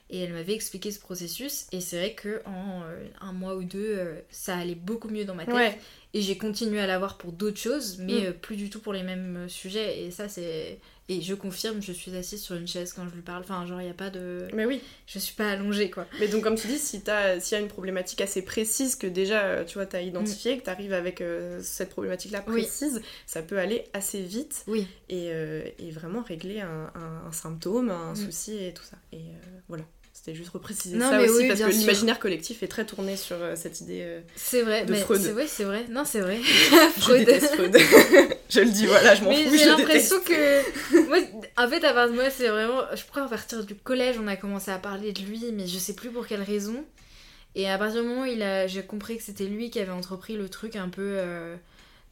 et elle m'avait expliqué ce processus. Et c'est vrai que en un mois ou deux, ça allait beaucoup mieux dans ma tête. Ouais. Et j'ai continué à la voir pour d'autres choses, mais Mm. euh, plus du tout pour les mêmes euh, sujets. Et ça, c'est. Et je confirme, je suis assise sur une chaise quand je lui parle. Enfin, genre, il n'y a pas de. Mais oui. Je suis pas allongée, quoi. Mais donc, comme tu dis, si t'as- s'il y a une problématique assez précise que déjà, euh, tu vois, t'as identifié, que t'arrives avec euh, cette problématique-là Oui. précise, ça peut aller assez vite Oui. et, euh, et vraiment régler un, un- un symptôme, un Mm. souci et tout ça. Et euh, voilà. C'était juste repréciser Non, ça mais aussi oui, parce que l'imaginaire collectif est très tourné sur euh, cette idée. euh, C'est vrai, De mais Freud. c'est vrai, c'est vrai. Non, c'est vrai. Je (laughs) Freud. déteste Freud. (laughs) je le dis, voilà, je m'en Mais fous, j'ai je l'impression que. Moi, en fait, à part de moi, c'est vraiment. Je crois à partir du collège, on a commencé à parler de lui, mais je sais plus pour quelle raison. Et à partir du moment où il a... j'ai compris que c'était lui qui avait entrepris le truc un peu. euh,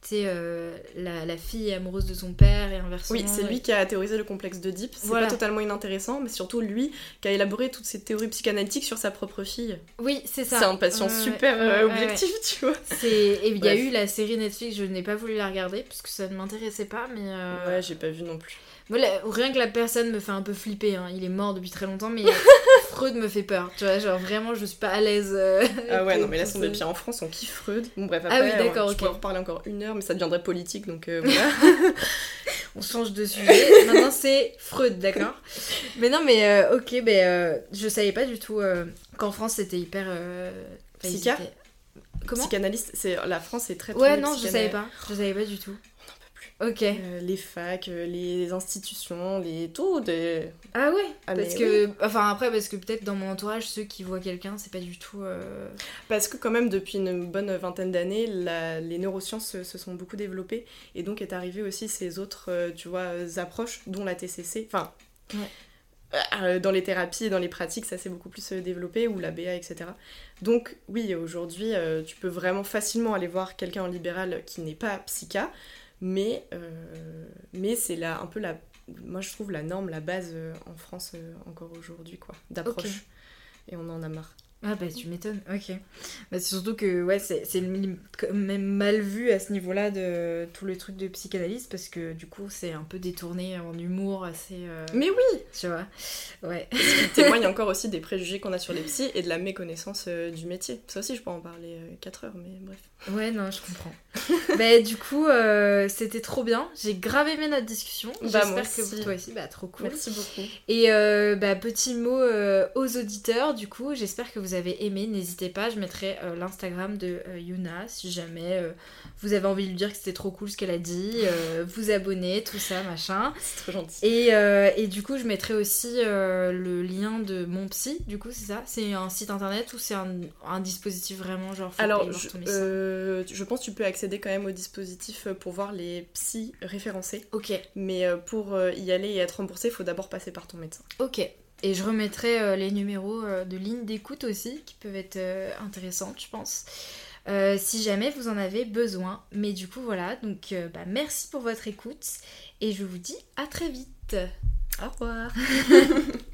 Tu euh, la, la fille est amoureuse de son père et inversement. Oui, c'est lui qui a théorisé le complexe d'Oedipe. C'est Voilà. pas totalement inintéressant, mais surtout lui qui a élaboré toutes ces théories psychanalytiques sur sa propre fille. Oui, c'est ça. C'est un patient super euh, objectif, (laughs) tu vois. Et il y a eu la série Netflix, je n'ai pas voulu la regarder parce que ça ne m'intéressait pas, mais. euh, Ouais, j'ai pas vu non plus. Moi, la- rien que la personne me fait un peu flipper. hein. Il est mort depuis très longtemps, mais (laughs) Freud me fait peur. Tu vois, genre vraiment, je suis pas à l'aise. euh, Ah ouais, non, mais là, son ce- des en France, on kiffe Freud. Bon, bref, Ah après, oui, d'accord, euh, je ok. pourrais en reparler encore une heure, mais ça deviendrait politique, donc euh, voilà. (laughs) (laughs) On change de sujet. Maintenant, c'est Freud, d'accord? Mais non, mais euh, ok, mais euh, je savais pas du tout qu'en France c'était hyper. étaient- Comment? Psychanalyste, c'est la France est très Ouais, non, je savais pas. Je savais pas du tout. On n'en peut plus. Ok. Euh, les facs, euh, les institutions, les tout, des... Ah ouais Ah, Parce que. Enfin, après, parce que peut-être dans mon entourage, ceux qui voient quelqu'un, c'est pas du tout. euh, Parce que quand même, depuis une bonne vingtaine d'années, la- les neurosciences se, se sont beaucoup développées, et donc est arrivé aussi ces autres, tu vois, approches, dont la TCC, enfin... Ouais. Dans les thérapies et dans les pratiques, ça s'est beaucoup plus développé, ou la BA, etc. Donc, oui, aujourd'hui, tu peux vraiment facilement aller voir quelqu'un en libéral qui n'est pas psycha, mais, euh, mais c'est là un peu la. Moi, je trouve la norme, la base euh, en France euh, encore aujourd'hui, quoi, d'approche. Et on en a marre. Ah bah tu m'étonnes, ok. Bah, c'est surtout que ouais, c'est c'est quand même mal vu à ce niveau-là de tout le truc de psychanalyse parce que du coup c'est un peu détourné en humour assez... euh, Mais oui Tu vois Ouais. Ce qui témoigne (laughs) encore aussi des préjugés qu'on a sur les psys et de la méconnaissance euh, du métier. Ça aussi, je peux en parler 4 heures, mais bref. Ouais, non, je comprends. (laughs) bah du coup, euh, c'était trop bien. J'ai grave aimé notre discussion. Bah, J'espère que aussi. toi aussi, bah trop cool. Merci beaucoup. Et euh, bah, petit mot euh, aux auditeurs, du coup, j'espère que vous avez aimé. N'hésitez pas, je mettrai euh, l'Instagram de euh, Yuna si jamais euh, vous avez envie de lui dire que c'était trop cool ce qu'elle a dit, (laughs) vous abonner, tout ça, machin. C'est trop gentil. Et, et du coup, je mettrai aussi le lien de mon psy, du coup, c'est ça? C'est un site internet ou c'est un, un dispositif vraiment genre Alors, je, je pense que tu peux accéder quand même au dispositif pour voir les psys référencés. Ok, Mais pour y aller et être remboursé, il faut d'abord passer par ton médecin. ok. Et je remettrai euh, les numéros euh, de ligne d'écoute aussi, qui peuvent être euh, intéressantes, je pense. Euh, si jamais vous en avez besoin. Mais du coup, voilà. Donc, euh, bah, merci pour votre écoute. Et je vous dis à très vite. Au revoir (laughs)